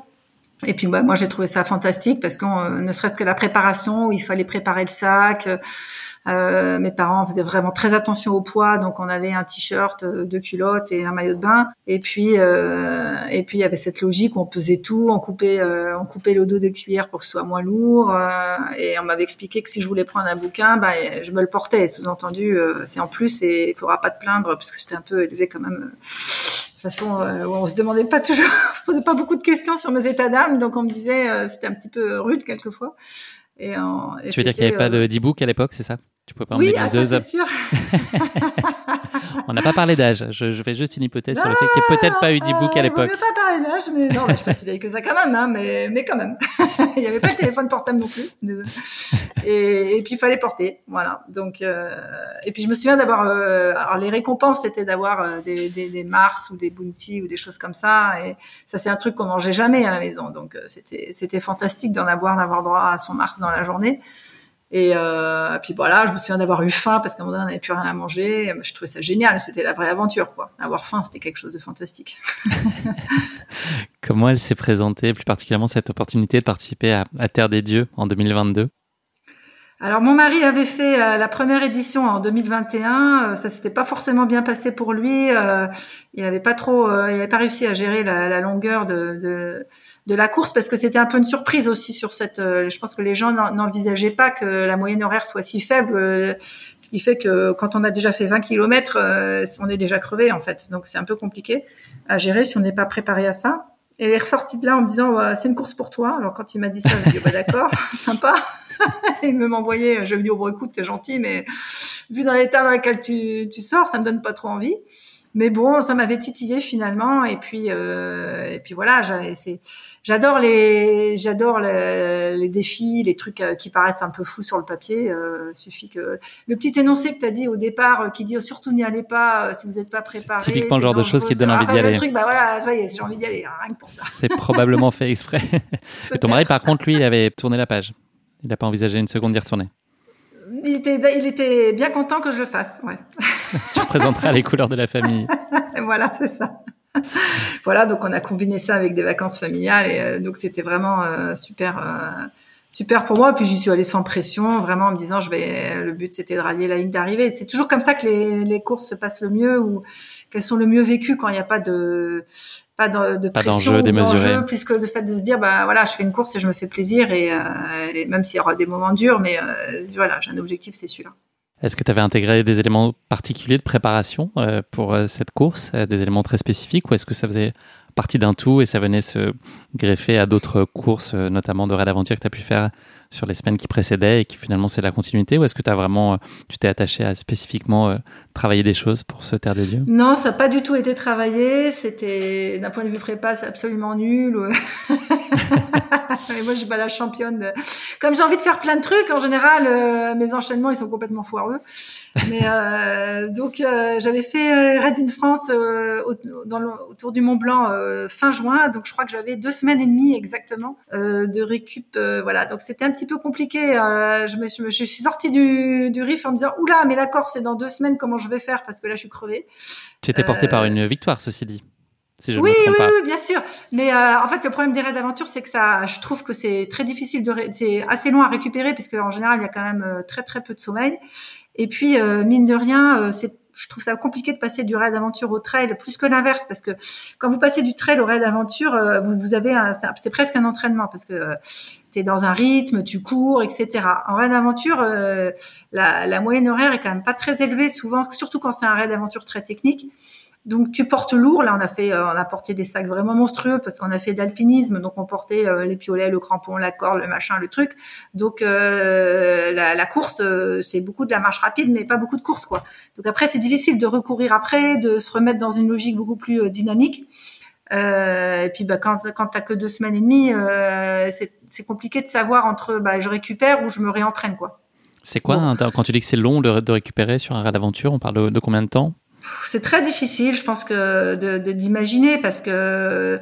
Et puis bah, moi j'ai trouvé ça fantastique parce que ne serait-ce que la préparation où il fallait préparer le sac. Euh, mes parents faisaient vraiment très attention au poids, donc on avait un t-shirt, euh, deux culottes et un maillot de bain. Et puis, euh, et puis il y avait cette logique où on pesait tout, on coupait, euh, on coupait le dos de cuillère pour que ce soit moins lourd. et on m'avait expliqué que si je voulais prendre un bouquin, bah, je me le portais. Sous-entendu, c'est en plus et il faudra pas te plaindre parce que un peu élevé quand même toute façon, euh, on se demandait pas toujours, on posait pas beaucoup de questions sur mes états d'âme, donc on me disait euh, c'était un petit peu rude quelquefois. Et, tu veux dire qu'il n'y avait pas de d'e-book à l'époque, c'est ça? Tu peux pas oui, ah, c'est sûr. on n'a pas parlé d'âge. Je, fais juste une hypothèse sur le fait qu'il n'y ait peut-être pas eu d'e-book à l'époque. On n'a pas parlé d'âge, mais non, je ne suis pas si vieille que ça quand même, hein, mais, mais quand même. il n'y avait pas le téléphone portable non plus. Et, et puis il fallait porter, voilà. Donc, euh, et puis je me souviens d'avoir, euh, alors les récompenses c'était d'avoir euh, des, des, des, Mars ou des Bounty ou des choses comme ça. Et ça c'est un truc qu'on mangeait jamais à la maison, donc euh, c'était c'était fantastique d'en avoir, d'avoir droit à son Mars dans la journée. Et euh, puis voilà, je me souviens d'avoir eu faim parce qu'à un moment donné, on n'avait plus rien à manger. Je trouvais ça génial. C'était la vraie aventure, quoi. Avoir faim, c'était quelque chose de fantastique. Comment elle s'est présentée, plus particulièrement cette opportunité de participer à, à Terre des Dieux en 2022 alors mon mari avait fait euh, la première édition en 2021, euh, ça s'était pas forcément bien passé pour lui. Euh, il n'avait pas trop, il avait pas réussi à gérer la, la longueur de, de, de, la course parce que c'était un peu une surprise aussi sur cette. je pense que les gens n'envisageaient pas que la moyenne horaire soit si faible, ce qui fait que quand on a déjà fait 20 km, on est déjà crevé en fait. Donc c'est un peu compliqué à gérer si on n'est pas préparé à ça. Et elle est ressortie de là en me disant c'est une course pour toi. Alors quand il m'a dit ça, je me dit bah, d'accord, sympa. il me m'envoyait, je lui dis, oh bon, écoute, t'es gentil, mais vu dans l'état dans lequel tu, tu sors, ça me donne pas trop envie. Mais bon, ça m'avait titillé finalement. Et puis, euh, et puis voilà, j'adore les, j'adore les, défis, les trucs euh, qui paraissent un peu fous sur le papier. Euh, suffit que le petit énoncé que tu as dit au départ, euh, qui dit oh, surtout n'y allez pas si vous n'êtes pas préparé. Typiquement le genre de choses qui te donne envie d'y aller. Truc, bah voilà, ça y est, j'ai envie d'y aller, hein, rien que pour ça. C'est probablement fait exprès. et ton mari, par contre, lui, il avait tourné la page. Il n'a pas envisagé une seconde d'y retourner. Il était, il était bien content que je le fasse. Ouais. tu représenteras les couleurs de la famille. voilà, c'est ça. voilà, donc on a combiné ça avec des vacances familiales et euh, donc c'était vraiment euh, super, euh, super pour moi. Puis j'y suis allée sans pression, vraiment en me disant je vais. Le but c'était de rallier la ligne d'arrivée. C'est toujours comme ça que les, les courses se passent le mieux ou qu'elles sont le mieux vécues quand il n'y a pas de pas de, de pas pression démesuré. plus que le fait de se dire bah voilà je fais une course et je me fais plaisir et, euh, et même s'il y aura des moments durs mais euh, voilà j'ai un objectif c'est celui-là. Est-ce que tu avais intégré des éléments particuliers de préparation euh, pour cette course, des éléments très spécifiques, ou est-ce que ça faisait partie d'un tout et ça venait se greffer à d'autres courses, notamment de raid aventure que tu as pu faire sur les semaines qui précédaient et qui finalement c'est la continuité, ou est-ce que tu as vraiment, tu t'es attaché à spécifiquement travailler des choses pour ce Terre des Dieux? Non, ça n'a pas du tout été travaillé. C'était d'un point de vue prépa, c'est absolument nul. Mais moi, je suis pas la championne. Comme j'ai envie de faire plein de trucs, en général, euh, mes enchaînements, ils sont complètement foireux. Mais euh, donc, euh, j'avais fait Raid in France autour du Mont Blanc fin juin. Donc, je crois que j'avais deux semaines et demie exactement de récup. voilà. Donc, c'était un petit peu compliqué. je, me, je, je, suis sortie du, du RIF en me disant, oula, mais la Corse, c'est dans deux semaines. Comment je vais faire? Parce que là, je suis crevée. Tu étais portée par une victoire, ceci dit oui, oui, oui, bien sûr. Mais euh, en fait, le problème des raids d'aventure, c'est que ça, je trouve que c'est très difficile de, c'est assez long à récupérer puisque en général, il y a quand même euh, très très peu de sommeil. Et puis, euh, mine de rien, c'est je trouve ça compliqué de passer du raid d'aventure au trail plus que l'inverse parce que quand vous passez du trail au raid d'aventure, vous, vous avez c'est presque un entraînement parce que tu es dans un rythme, tu cours, etc. En raid d'aventure, la, la, moyenne horaire est quand même pas très élevée souvent, surtout quand c'est un raid d'aventure très technique. Donc tu portes lourd. Là, on a fait, euh, on a porté des sacs vraiment monstrueux parce qu'on a fait de l'alpinisme. Donc on portait euh, les piolets, le crampon, la corde, le machin, le truc. Donc euh, la, la, course, c'est beaucoup de la marche rapide, mais pas beaucoup de course, quoi. Donc après, c'est difficile de recourir après, de se remettre dans une logique beaucoup plus dynamique. et puis bah, quand quand t'as que deux semaines et demie, c'est compliqué de savoir entre bah, je récupère ou je me réentraîne, quoi. C'est quoi quand tu dis que c'est long de, de, récupérer sur un raid d'aventure On parle de combien de temps? C'est très difficile, je pense que de d'imaginer parce que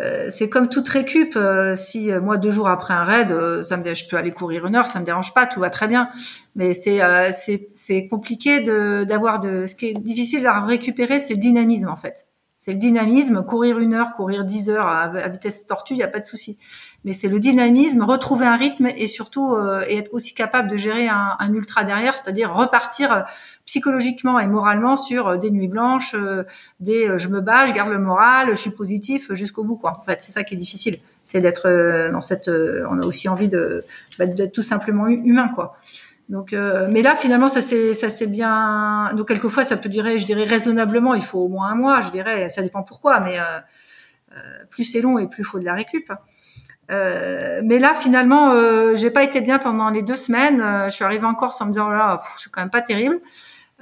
euh, c'est comme toute récup. Euh, si euh, moi deux jours après un raid, ça me je peux aller courir une heure, ça me dérange pas, tout va très bien. Mais c'est c'est c'est compliqué de d'avoir de ce qui est difficile à récupérer, c'est le dynamisme en fait. C'est le dynamisme, courir une heure, courir dix heures à, à vitesse tortue, il y a pas de souci mais c'est le dynamisme, retrouver un rythme et surtout euh, et être aussi capable de gérer un, un ultra derrière, c'est-à-dire repartir euh, psychologiquement et moralement sur euh, des nuits blanches, des je me bats, je garde le moral, je suis positif jusqu'au bout quoi. En fait, c'est ça qui est difficile, c'est d'être dans cette on a aussi envie de bah, d'être tout simplement humain quoi. Donc, mais là, finalement, ça c'est ça c'est bien. Donc, quelquefois, ça peut durer, je dirais raisonnablement, il faut au moins un mois, je dirais. Ça dépend pourquoi, mais euh, plus c'est long et plus il faut de la récup. Euh, mais là, finalement, euh, j'ai pas été bien pendant les deux semaines. Euh, je suis arrivée en Corse en me disant, oh là, je suis quand même pas terrible.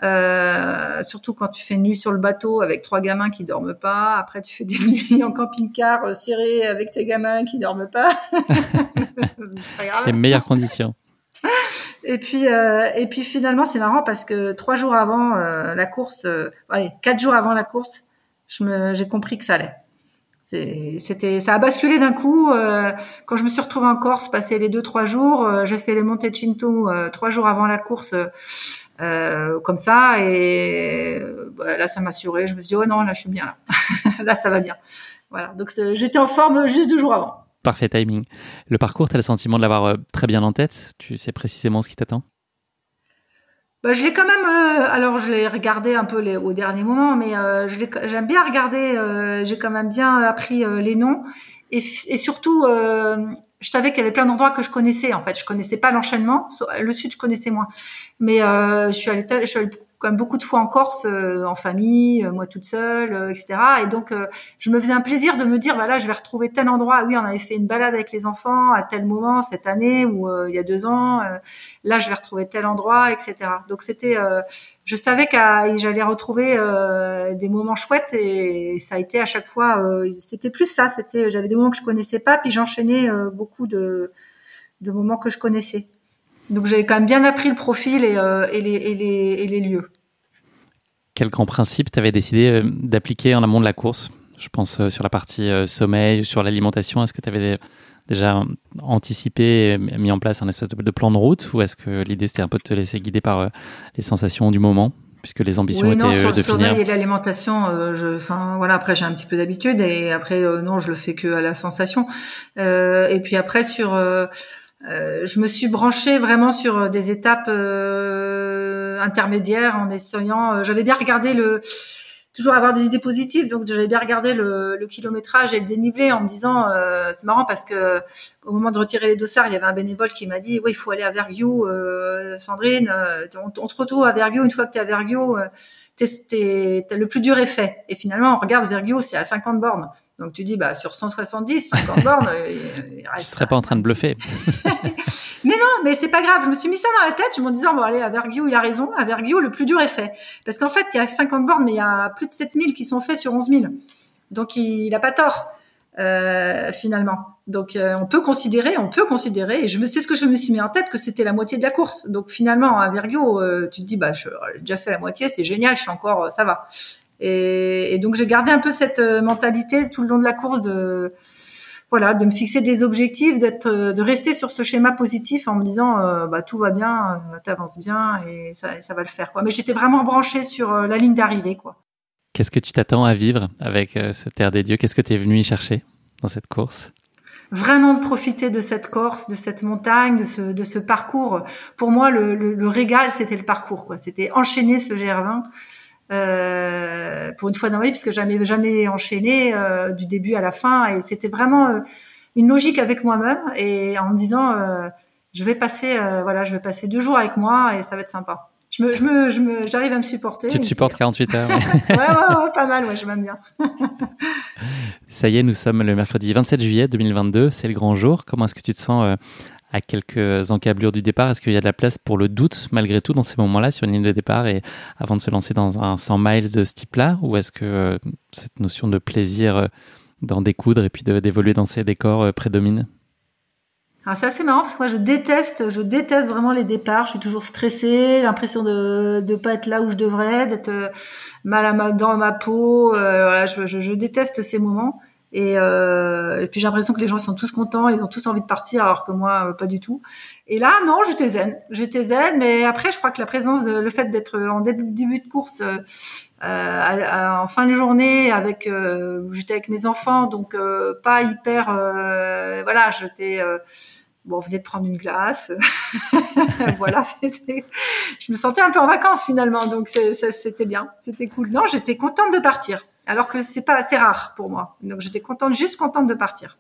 Euh, surtout quand tu fais une nuit sur le bateau avec trois gamins qui dorment pas. Après, tu fais des nuits en camping-car euh, serré avec tes gamins qui dorment pas. Les meilleures conditions. Et puis, euh, et puis finalement, c'est marrant parce que trois jours avant la course, allez, quatre jours avant la course, je me, j'ai compris que ça allait C'était, ça a basculé d'un coup. Euh, quand je me suis retrouvée en Corse, passé les deux trois jours, euh, j'ai fait les montées de Cinto euh, trois jours avant la course, comme ça, et bah, là ça m'a assuré. Je me suis dit oh non, là je suis bien là, là ça va bien. Voilà, donc j'étais en forme juste deux jours avant. Parfait timing. Le parcours, tu as le sentiment de l'avoir très bien en tête? Tu sais précisément ce qui t'attend? Bah, je l'ai quand même. Euh, alors, je l'ai regardé un peu au dernier moment, mais euh, j'aime bien regarder. Euh, j'ai quand même bien appris euh, les noms et, surtout, je savais qu'il y avait plein d'endroits que je connaissais. En fait, je connaissais pas l'enchaînement. Le sud, je connaissais moins. Mais je suis allée, je suis allée comme beaucoup de fois en Corse, euh, en famille, euh, moi toute seule, euh, etc. Et donc, je me faisais un plaisir de me dire, voilà, je vais retrouver tel endroit. Oui, on avait fait une balade avec les enfants à tel moment cette année ou il y a deux ans. là, je vais retrouver tel endroit, etc. Donc, c'était, je savais que j'allais retrouver des moments chouettes et ça a été à chaque fois, c'était plus ça. C'était, j'avais des moments que je connaissais pas, puis j'enchaînais beaucoup de moments que je connaissais. Donc j'avais quand même bien appris le profil et, euh, et, les, et, les, et les, lieux. Quel grand principe tu avais décidé euh, d'appliquer en amont de la course? Je pense euh, sur la partie sommeil, sur l'alimentation. Est-ce que tu avais déjà anticipé et mis en place un espèce de, plan de route? Ou est-ce que l'idée c'était un peu de te laisser guider par les sensations du moment puisque les ambitions oui, étaient non, sur de le finir? et l'alimentation, euh, enfin voilà, après j'ai un petit peu d'habitude et après non, je le fais que à la sensation. Euh, et puis après sur euh, je me suis branchée vraiment sur euh, des étapes euh, intermédiaires en essayant. j'avais bien regardé le toujours avoir des idées positives, donc j'avais bien regardé le, le, kilométrage et le dénivelé en me disant c'est marrant parce que au moment de retirer les dossards, il y avait un bénévole qui m'a dit oui il faut aller à Vergio, Sandrine, on, on, te retrouve à Vergio une fois que tu es à Vergio t'es, le plus dur est fait. Et finalement, on regarde Vergio, c'est à 50 bornes. Donc tu dis, bah sur 170, 50 bornes, il reste. Je serais pas en train de bluffer. mais non, mais c'est pas grave. Je me suis mis ça dans la tête. Je me disais, bon allez, à Vergio, il a raison. À Vergio, le plus dur est fait. Parce qu'en fait, il y a 50 bornes, mais il y a plus de 7000 qui sont faits sur 11 000. Donc il, il a pas tort. Euh, finalement. Donc euh, on peut considérer, on peut considérer, et je me sais ce que je me suis mis en tête que c'était la moitié de la course. Donc finalement à Virgo, euh, tu te dis bah j'ai déjà fait la moitié, c'est génial, je suis encore, ça va. Et, et donc j'ai gardé un peu cette mentalité tout le long de la course de voilà, de me fixer des objectifs, d'être, de rester sur ce schéma positif en me disant bah tout va bien, t'avances bien et ça, ça va le faire quoi. Mais j'étais vraiment branchée sur la ligne d'arrivée quoi. Qu'est-ce que tu t'attends à vivre avec euh, ce Terre des Dieux? Qu'est-ce que tu es venu y chercher dans cette course? Vraiment de profiter de cette Corse, de cette montagne, de ce, parcours. Pour moi, le, régal, c'était le parcours. quoi. C'était enchaîner ce GR20 euh, pour une fois dans ma vie, puisque j'avais jamais enchaîné euh, du début à la fin. Et c'était vraiment euh, une logique avec moi-même et en me disant, je vais passer, voilà, je vais passer deux jours avec moi et ça va être sympa je me, je me, je me, j'arrive à me supporter. Tu te supportes 48 heures. ouais, ouais, pas mal, ouais, je m'aime bien. Ça y est, nous sommes le mercredi 27 juillet 2022, c'est le grand jour. Comment est-ce que tu te sens euh, à quelques encablures du départ? Est-ce qu'il y a de la place pour le doute malgré tout dans ces moments-là sur une ligne de départ et avant de se lancer dans un 100 miles de ce type-là? Ou est-ce que euh, cette notion de plaisir euh, d'en découdre et puis d'évoluer dans ces décors prédomine? Alors c'est assez marrant parce que moi je déteste, je déteste vraiment les départs. Je suis toujours stressée, l'impression de de pas être là où je devrais, d'être euh, mal à ma, dans ma peau. Euh, voilà, je, je, je, déteste ces moments. Et, euh, et puis j'ai l'impression que les gens sont tous contents, ils ont tous envie de partir, alors que moi euh, pas du tout. Et là non, j'étais zen, j'étais zen. Mais après je crois que la présence, le fait d'être en début, de course. Euh, en fin de journée avec j'étais avec mes enfants donc pas hyper voilà j'étais Bon, on venait de prendre une glace. voilà, c'était. Je me sentais un peu en vacances finalement, donc c'était bien, c'était cool. Non, j'étais contente de partir, alors que c'est pas assez rare pour moi. Donc j'étais contente, juste contente de partir.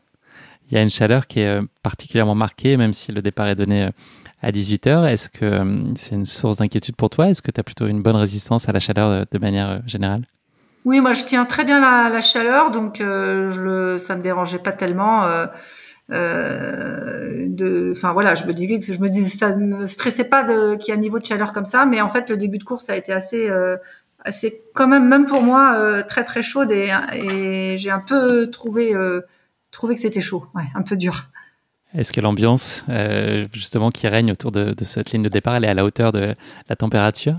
Il y a une chaleur qui est euh, particulièrement marquée, même si le départ est donné euh, à 18 h Est-ce que euh, c'est une source d'inquiétude pour toi? Est-ce que tu as plutôt une bonne résistance à la chaleur de manière générale? Oui, moi je tiens très bien la, chaleur, donc je le, ça me dérangeait pas tellement. Euh, de, enfin voilà, je me disais que je me disais ça me stressait pas qu'il y ait un niveau de chaleur comme ça, mais en fait le début de course a été assez euh, assez quand même même pour moi euh, très très chaude et, et j'ai un peu trouvé trouvé que c'était chaud, ouais, un peu dur. Est-ce que l'ambiance justement qui règne autour de, de, cette ligne de départ, elle est à la hauteur de la température?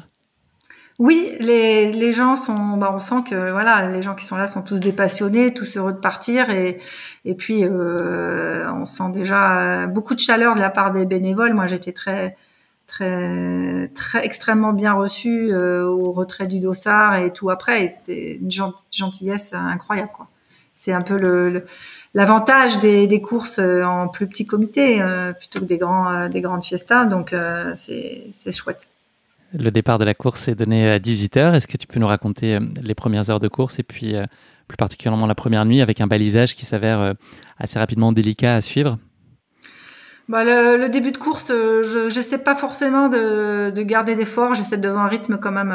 Oui, les, les gens sont, bah, on sent que voilà, les gens qui sont là sont tous des passionnés, tous heureux de partir et et puis euh, on sent déjà beaucoup de chaleur de la part des bénévoles. Moi, j'étais très très extrêmement bien reçue euh, au retrait du dossard et tout après. C'était une gentillesse incroyable quoi. C'est un peu l'avantage des, courses en plus petit comité euh, plutôt que des grands des grandes fiestas. Donc c'est c'est chouette. Le départ de la course est donné à 18h. Est-ce que tu peux nous raconter euh, les premières heures de course et puis euh, plus particulièrement la première nuit avec un balisage qui s'avère euh, assez rapidement délicat à suivre? Bah, le, début de course, je n'essaie pas forcément de, de garder d'efforts. J'essaie de un rythme quand même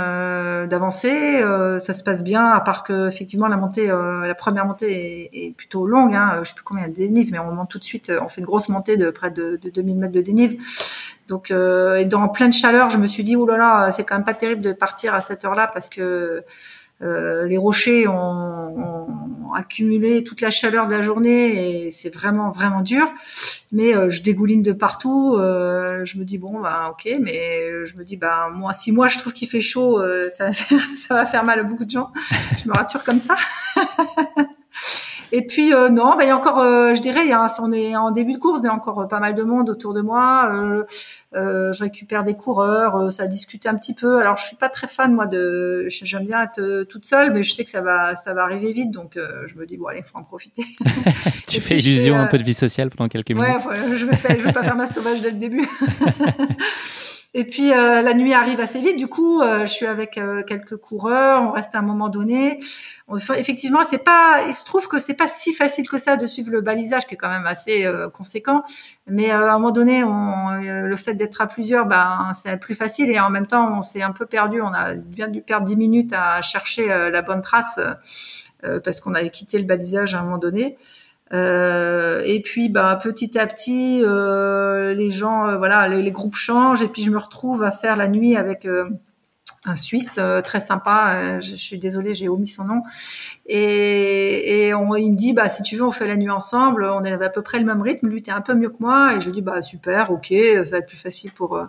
d'avancer. ça se passe bien, à part que effectivement la montée, la première montée est, plutôt longue. Hein. Je sais plus combien de dénive, mais on monte tout de suite. On fait une grosse montée de près de, de 2000 mètres de dénive. Donc, euh, et dans pleine chaleur, je me suis dit, oh là là, c'est quand même pas terrible de partir à cette heure-là parce que euh, les rochers ont, accumulé toute la chaleur de la journée et c'est vraiment vraiment dur. Mais euh, je dégouline de partout. Euh, je me dis bon bah ok, mais je me dis bah moi si moi je trouve qu'il fait chaud, euh, ça va faire ça va faire mal à beaucoup de gens. je me rassure comme ça. Et puis euh, non, bah, il y a encore, euh, je dirais, on est en début de course, il y a encore pas mal de monde autour de moi. Euh, euh je récupère des coureurs, ça discute un petit peu. Alors je suis pas très fan moi de, j'aime bien être toute seule, mais je sais que ça va, ça va arriver vite, donc je me dis bon allez, faut en profiter. tu fais illusion un peu de vie sociale pendant quelques minutes. Ouais, je vais, je vais pas faire ma sauvage dès le début. Et puis euh, la nuit arrive assez vite. Du coup, euh, je suis avec euh, quelques coureurs. On reste à un moment donné. On, effectivement, c'est pas. Il se trouve que c'est pas si facile que ça de suivre le balisage, qui est quand même assez conséquent. Mais à un moment donné, on, le fait d'être à plusieurs, ben c'est plus facile. Et en même temps, on s'est un peu perdu. On a bien dû perdre dix minutes à chercher la bonne trace parce qu'on avait quitté le balisage à un moment donné. Euh, et puis, bah, petit à petit, euh, les gens, euh, voilà, les, groupes changent. Et puis, je me retrouve à faire la nuit avec euh, un Suisse très sympa. Je, suis désolée, j'ai omis son nom. Et, et on, il me dit, bah, si tu veux, on fait la nuit ensemble. On avait à peu près le même rythme. Lui était un peu mieux que moi. Et je dis, bah, super, ok, ça va être plus facile pour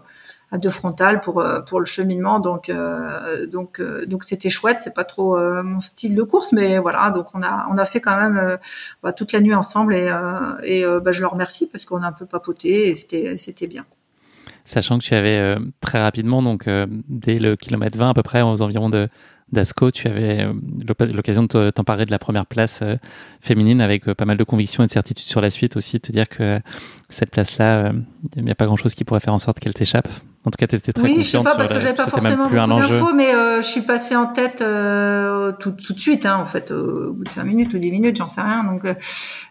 à deux frontales pour euh, pour le cheminement. Donc euh, donc euh, donc c'était chouette. C'est pas trop mon style de course mais voilà. Donc on a on a fait quand même bah, toute la nuit ensemble et et bah, je leur remercie parce qu'on a un peu papoté et c'était c'était bien. Sachant que tu avais très rapidement donc dès le kilomètre 20 à peu près aux environs de d'Asco, tu avais l'occasion de t'emparer de la première place féminine avec pas mal de conviction et de certitude sur la suite aussi, de te dire que cette place-là, il n'y a pas grand-chose qui pourrait faire en sorte qu'elle t'échappe. En tout cas, tu étais très oui, confiante je sais pas, parce que j'avais pas forcément beaucoup d'infos, mais euh, je suis passée en tête euh, tout, tout, de suite, hein, en fait, au bout de 5 minutes ou 10 minutes, j'en sais rien. Donc,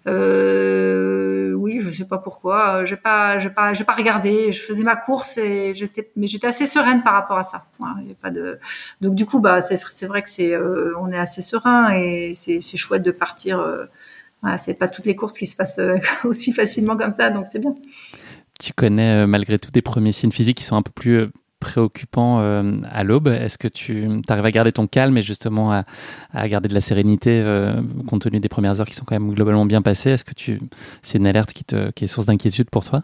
euh, oui, je sais pas pourquoi. J'ai pas, j'ai pas, j'ai pas regardé. Je faisais ma course et j'étais, mais j'étais assez sereine par rapport à ça. Voilà, y a pas de. Donc du coup, bah, c'est, c'est vrai que c'est, euh, on est assez serein et c'est, chouette de partir. Euh, voilà, c'est pas toutes les courses qui se passent euh, aussi facilement comme ça, donc c'est bien tu connais euh, malgré tout des premiers signes physiques qui sont un peu plus préoccupants à l'aube. Est-ce que tu arrives à garder ton calme et justement à, garder de la sérénité compte tenu des premières heures qui sont quand même globalement bien passées? Est-ce que tu c'est une alerte qui, te, qui est source d'inquiétude pour toi?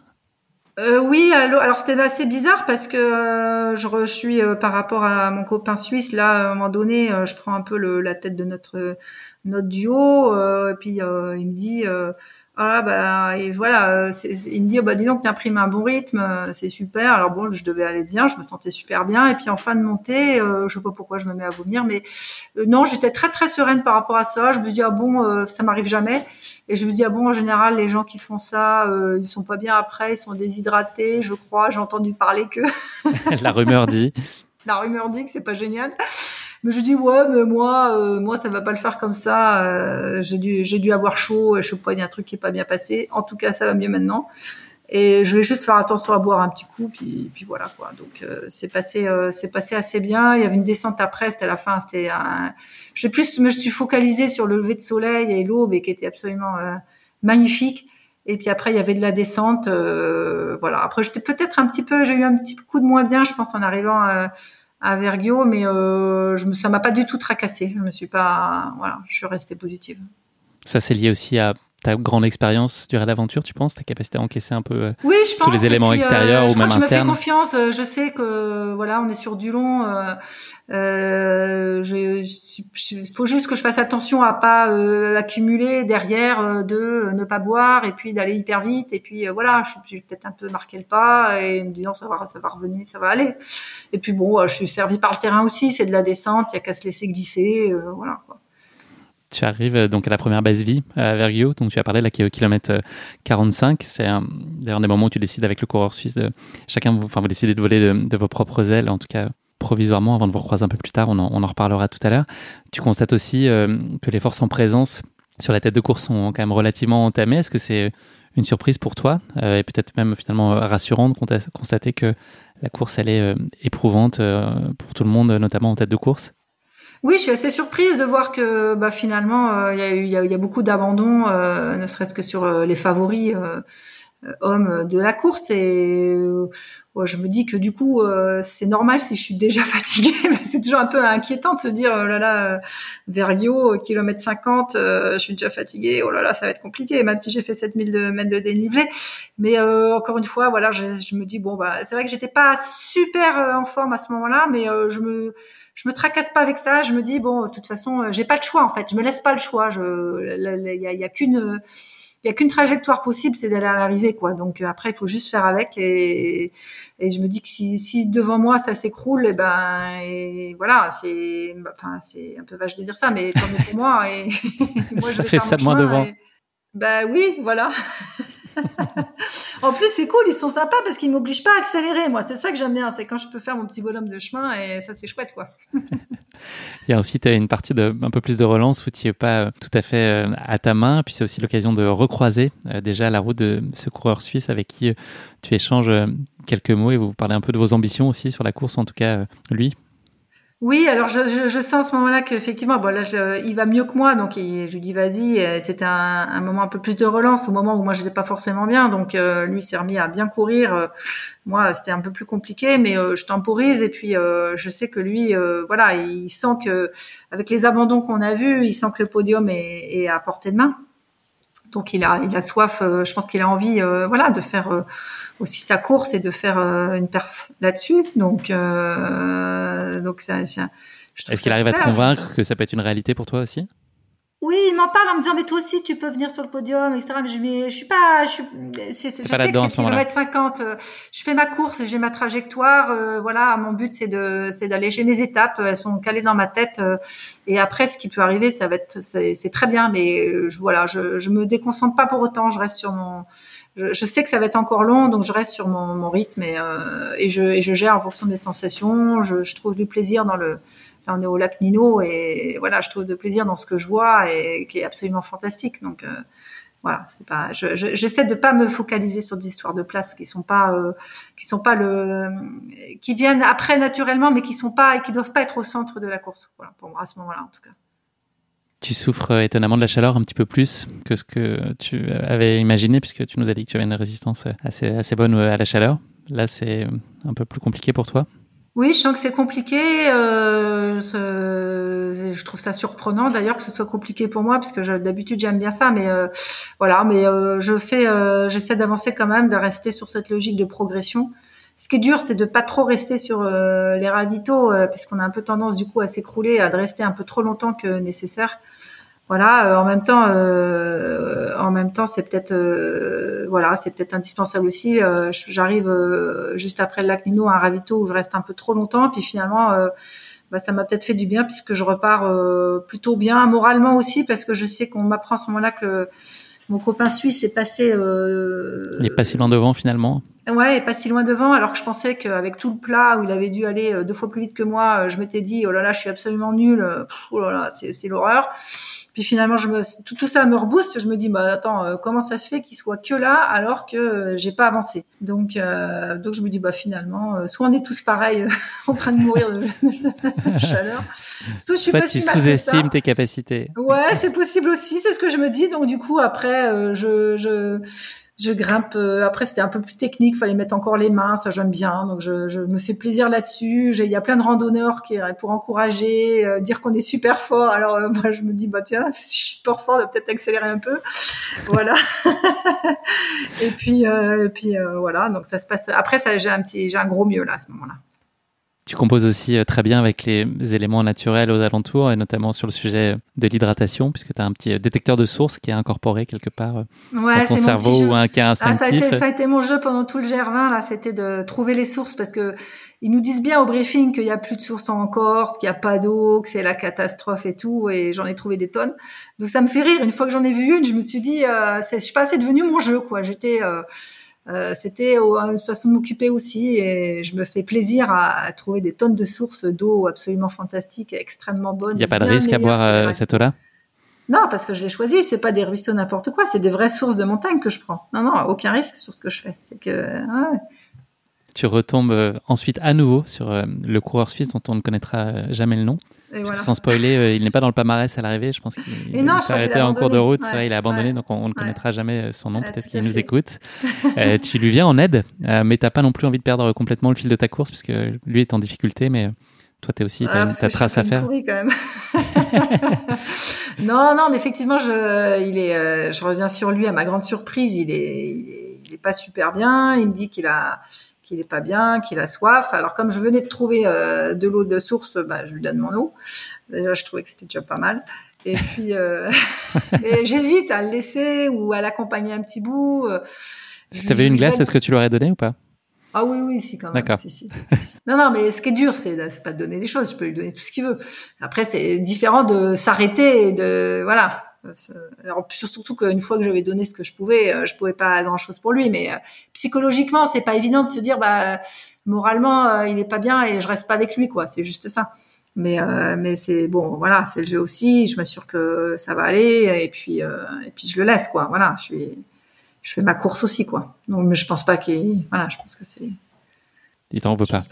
Oui, alors c'était assez bizarre parce que je, suis par rapport à mon copain suisse là à un moment donné, je prends un peu la tête de notre notre duo et puis il me dit voilà, bah, et voilà, euh, il me dit, oh, bah, dis donc, tu imprimes un bon rythme, euh, c'est super. Alors bon, je devais aller bien, je me sentais super bien. Et puis en fin de montée, euh, je sais pas pourquoi je me mets à vomir, mais non, j'étais très très sereine par rapport à ça. Je me dis, ah bon, ça m'arrive jamais. Et je me dis, ah bon, en général, les gens qui font ça, ils sont pas bien après, ils sont déshydratés, je crois. J'ai entendu parler que. La rumeur dit. La rumeur dit que c'est pas génial. Mais je dis ouais, mais moi, euh, moi ça va pas le faire comme ça. Euh, j'ai dû, j'ai dû avoir chaud. Je sais pas, il y a un truc qui est pas bien passé. En tout cas, ça va mieux maintenant. Et je vais juste faire attention à boire un petit coup, puis, puis voilà quoi. Donc euh, c'est passé, euh, c'est passé assez bien. Il y avait une descente après, c'était la fin, c'était. Un... Je plus, me suis focalisée sur le lever de soleil et l'aube, et qui était absolument euh, magnifique. Et puis après, il y avait de la descente. voilà. Après, j'étais peut-être un petit peu, j'ai eu un petit coup de moins bien, je pense, en arrivant à Vergio, mais euh, je me, ça m'a pas du tout tracassé. Je me suis pas, voilà, je suis restée positive. Ça, c'est lié aussi à ta grande expérience durant l'aventure, tu penses, ta capacité à encaisser un peu oui, je pense. tous les éléments extérieurs ou même internes. Je me fais confiance. Je sais que voilà, on est sur du long. Euh, il faut juste que je fasse attention à pas euh, accumuler derrière euh, de ne pas boire et puis d'aller hyper vite et puis voilà, je, vais peut-être un peu marqué le pas et me disant ça va, ça va revenir, ça va aller. Et puis bon, je suis servi par le terrain aussi, c'est de la descente, il y a qu'à se laisser glisser, voilà. Quoi. Tu arrives donc à la première base vie à Vergio, donc tu as parlé là qui est au kilomètre 45. C'est d'ailleurs des moments où tu décides avec le coureur suisse de chacun, enfin vous décidez de voler de, vos propres ailes, en tout cas provisoirement avant de vous recroiser un peu plus tard. On en, reparlera tout à l'heure. Tu constates aussi euh, que les forces en présence sur la tête de course sont quand même relativement entamées. Est-ce que c'est une surprise pour toi euh, et peut-être même finalement rassurant de constater que la course elle est euh, éprouvante pour tout le monde, notamment en tête de course? Oui, je suis assez surprise de voir que bah, finalement il y, a, y, a, beaucoup d'abandon, ne serait-ce que sur les favoris hommes de la course. Et je me dis que du coup, euh, c'est normal si je suis déjà fatiguée. mais c'est toujours un peu inquiétant de se dire, oh là là, euh, Vergio, kilomètre 50, euh, je suis déjà fatiguée. Oh là là, ça va être compliqué, même si j'ai fait 7000 de, mètres de dénivelé. Mais encore une fois, voilà, je, je me dis bon, bah, c'est vrai que j'étais pas super en forme à ce moment-là, mais je me je me tracasse pas avec ça. Je me dis bon, de toute façon, j'ai pas le choix en fait. Je me laisse pas le choix. Il y a, y a qu'une il y a qu'une trajectoire possible, c'est d'aller à l'arrivée, quoi. Donc euh, après, il faut juste faire avec. Et, et je me dis que si, si devant moi ça s'écroule, et eh ben, et voilà, c'est, enfin, c'est un peu vache de dire ça, mais tant mieux pour moi. Et moi, je ça fait ça de moins devant. Ben oui, voilà. en plus, c'est cool, ils sont sympas parce qu'ils m'obligent pas à accélérer. Moi, c'est ça que j'aime bien, c'est quand je peux faire mon petit bonhomme de chemin et ça, c'est chouette, quoi. A ensuite une partie de un peu plus de relance où tu n'es pas euh, tout à fait euh, à ta main. Puis c'est aussi l'occasion de recroiser euh, déjà la route de ce coureur suisse avec qui tu échanges quelques mots et vous parlez un peu de vos ambitions aussi sur la course, en tout cas lui. Oui, alors je, je, sens à ce moment-là qu'effectivement, bon là, je, il va mieux que moi, donc je lui dis vas-y. C'était un, moment un peu plus de relance au moment où moi je n'étais pas forcément bien, donc euh, lui s'est remis à bien courir. Euh, moi, c'était un peu plus compliqué, mais euh, je temporise et puis je sais que lui, voilà, il sent que avec les abandons qu'on a vus, il sent que le podium est, est à portée de main. Donc il a, il a soif. je pense qu'il a envie, voilà, de faire aussi sa course et de faire euh, une perf là-dessus. Donc, euh, donc ça, ça Est-ce qu'il arrive à te convaincre que ça peut être une réalité pour toi aussi? Oui, il m'en parle en me disant mais toi aussi tu peux venir sur le podium, etc. Mais je, mais, je suis pas, je suis, c'est, je sais que c'est kilomètre 50. Euh, je fais ma course, j'ai ma trajectoire. Euh, voilà, mon but c'est de, c'est d'alléger mes étapes. Elles sont calées dans ma tête. Euh, et après, ce qui peut arriver, ça va être, c'est, c'est très bien. Mais je, voilà, je, je me déconcentre pas pour autant. Je reste sur mon, je, sais que ça va être encore long, donc je reste sur mon, mon rythme et, euh, et, je, et, je, gère en fonction des sensations. Je, je, trouve du plaisir dans le. Là, on est au lac Nino et voilà, je trouve du plaisir dans ce que je vois et qui est absolument fantastique. Donc euh, voilà, c'est pas. J'essaie je, de pas me focaliser sur des histoires de place qui sont pas, euh, qui sont pas le, qui viennent après naturellement, mais qui sont pas et qui doivent pas être au centre de la course. Voilà, pour moi à ce moment-là en tout cas tu souffres euh, étonnamment de la chaleur un petit peu plus que ce que tu avais imaginé, puisque tu nous as dit que tu avais une résistance assez, bonne à la chaleur. Là, c'est un peu plus compliqué pour toi oui, je sens que c'est compliqué. Euh, je trouve ça surprenant d'ailleurs que ce soit compliqué pour moi, parce que d'habitude j'aime bien ça, mais euh, voilà. Mais euh, je fais, euh, j'essaie d'avancer quand même, de rester sur cette logique de progression. Ce qui est dur, c'est de pas trop rester sur les ravitaux, puisqu'on a un peu tendance du coup à s'écrouler, à rester un peu trop longtemps que nécessaire voilà euh, en même temps euh, en même temps c'est peut-être euh, voilà c'est peut-être indispensable aussi j'arrive juste après le lac Nino à un ravito où je reste un peu trop longtemps puis finalement bah, ça m'a peut-être fait du bien puisque je repars plutôt bien moralement aussi parce que je sais qu'on m'apprend à ce moment-là que mon copain suisse est passé. il est pas si loin devant finalement. Ouais, il est pas si loin devant, alors que je pensais qu'avec tout le plat où il avait dû aller deux fois plus vite que moi, je m'étais dit oh là là, je suis absolument nul, oh là là, c'est l'horreur. Puis finalement, je me, tout, tout ça me rebooste. Je me dis, bah attends, euh, comment ça se fait qu'il soit que là alors que euh, j'ai pas avancé? Donc, euh, donc je me dis, bah finalement, soit on est tous pareils en train de mourir de, chaleur, soit je suis pas tu sous-estimes tes capacités. Ouais, c'est possible aussi. C'est ce que je me dis. Donc du coup, après, je, je je grimpe. Euh, après, c'était un peu plus technique, fallait mettre encore les mains, ça j'aime bien. Donc, je, je, me fais plaisir là-dessus. Il y a plein de randonneurs qui pour encourager, euh, dire qu'on est super fort. Alors, euh, moi, je me dis, bah tiens, si je suis super fort, peut-être accélérer un peu. Voilà. et puis, et puis voilà. Donc, ça se passe. Après, ça, j'ai un petit, j'ai un gros mieux là à ce moment-là. Tu composes aussi euh, très bien avec les éléments naturels aux alentours, et notamment sur le sujet de l'hydratation, puisque tu as un petit euh, détecteur de source qui est incorporé quelque part euh, dans ton cerveau ou un cas instinctif. Ah, ça, a été, mon jeu pendant tout le GR20, là, c'était de trouver les sources, parce que ils nous disent bien au briefing qu'il n'y a plus de sources en Corse, qu'il n'y a pas d'eau, que c'est la catastrophe et tout, et j'en ai trouvé des tonnes. Donc ça me fait rire. Une fois que j'en ai vu une, je me suis dit, euh, je sais pas, c'est devenu mon jeu, quoi. J'étais euh, c'était une façon de m'occuper aussi et je me fais plaisir à, trouver des tonnes de sources d'eau absolument fantastiques extrêmement bonnes. Il n'y a pas de risque à boire euh, cette eau-là? Non, parce que je l'ai choisi. C'est pas des ruisseaux n'importe quoi. C'est des vraies sources de montagne que je prends. Non, non, aucun risque sur ce que je fais. C'est que tu retombes euh, ensuite à nouveau sur le coureur suisse dont on ne connaîtra jamais le nom. Sans spoiler, euh, il n'est pas dans le palmarès à l'arrivée. Je pense qu'il s'est arrêté en cours de route. il a abandonné, donc on, ne connaîtra jamais euh, son nom. Peut-être qu'il nous écoute. Euh, tu lui viens en aide, mais tu n'as pas non plus envie de perdre complètement le fil de ta course, puisque lui est en difficulté, mais toi, tu aussi, ta trace à faire. quand même. non, non, mais effectivement, je, il est, je reviens sur lui à ma grande surprise. Il est, il est pas super bien. Il me dit qu'il a, qu'il est pas bien, qu'il a soif. Alors comme je venais de trouver euh, de l'eau de source, bah, je lui donne mon eau. Déjà, je trouvais que c'était déjà pas mal. Et puis, euh, j'hésite à le laisser ou à l'accompagner un petit bout. Euh, si tu avais une glace, est-ce que tu l'aurais donné ou pas? Ah oui, oui, si quand même. D'accord. Si, si, non, non, mais ce qui est dur, c'est pas de donner des choses. Je peux lui donner tout ce qu'il veut. Après, c'est différent de s'arrêter et de voilà alors, surtout qu'une fois que j'avais donné ce que je pouvais, euh, je pouvais pas grand chose pour lui. Mais euh, psychologiquement, c'est pas évident de se dire, bah, moralement, euh, il est pas bien et je reste pas avec lui, quoi. C'est juste ça. Mais mais c'est bon, voilà, c'est le jeu aussi. Je m'assure que ça va aller et puis et puis je le laisse, quoi. Voilà, je suis je fais ma course aussi, quoi. Donc, mais je pense pas qu'il, voilà, je pense que c'est il t'en veut pas.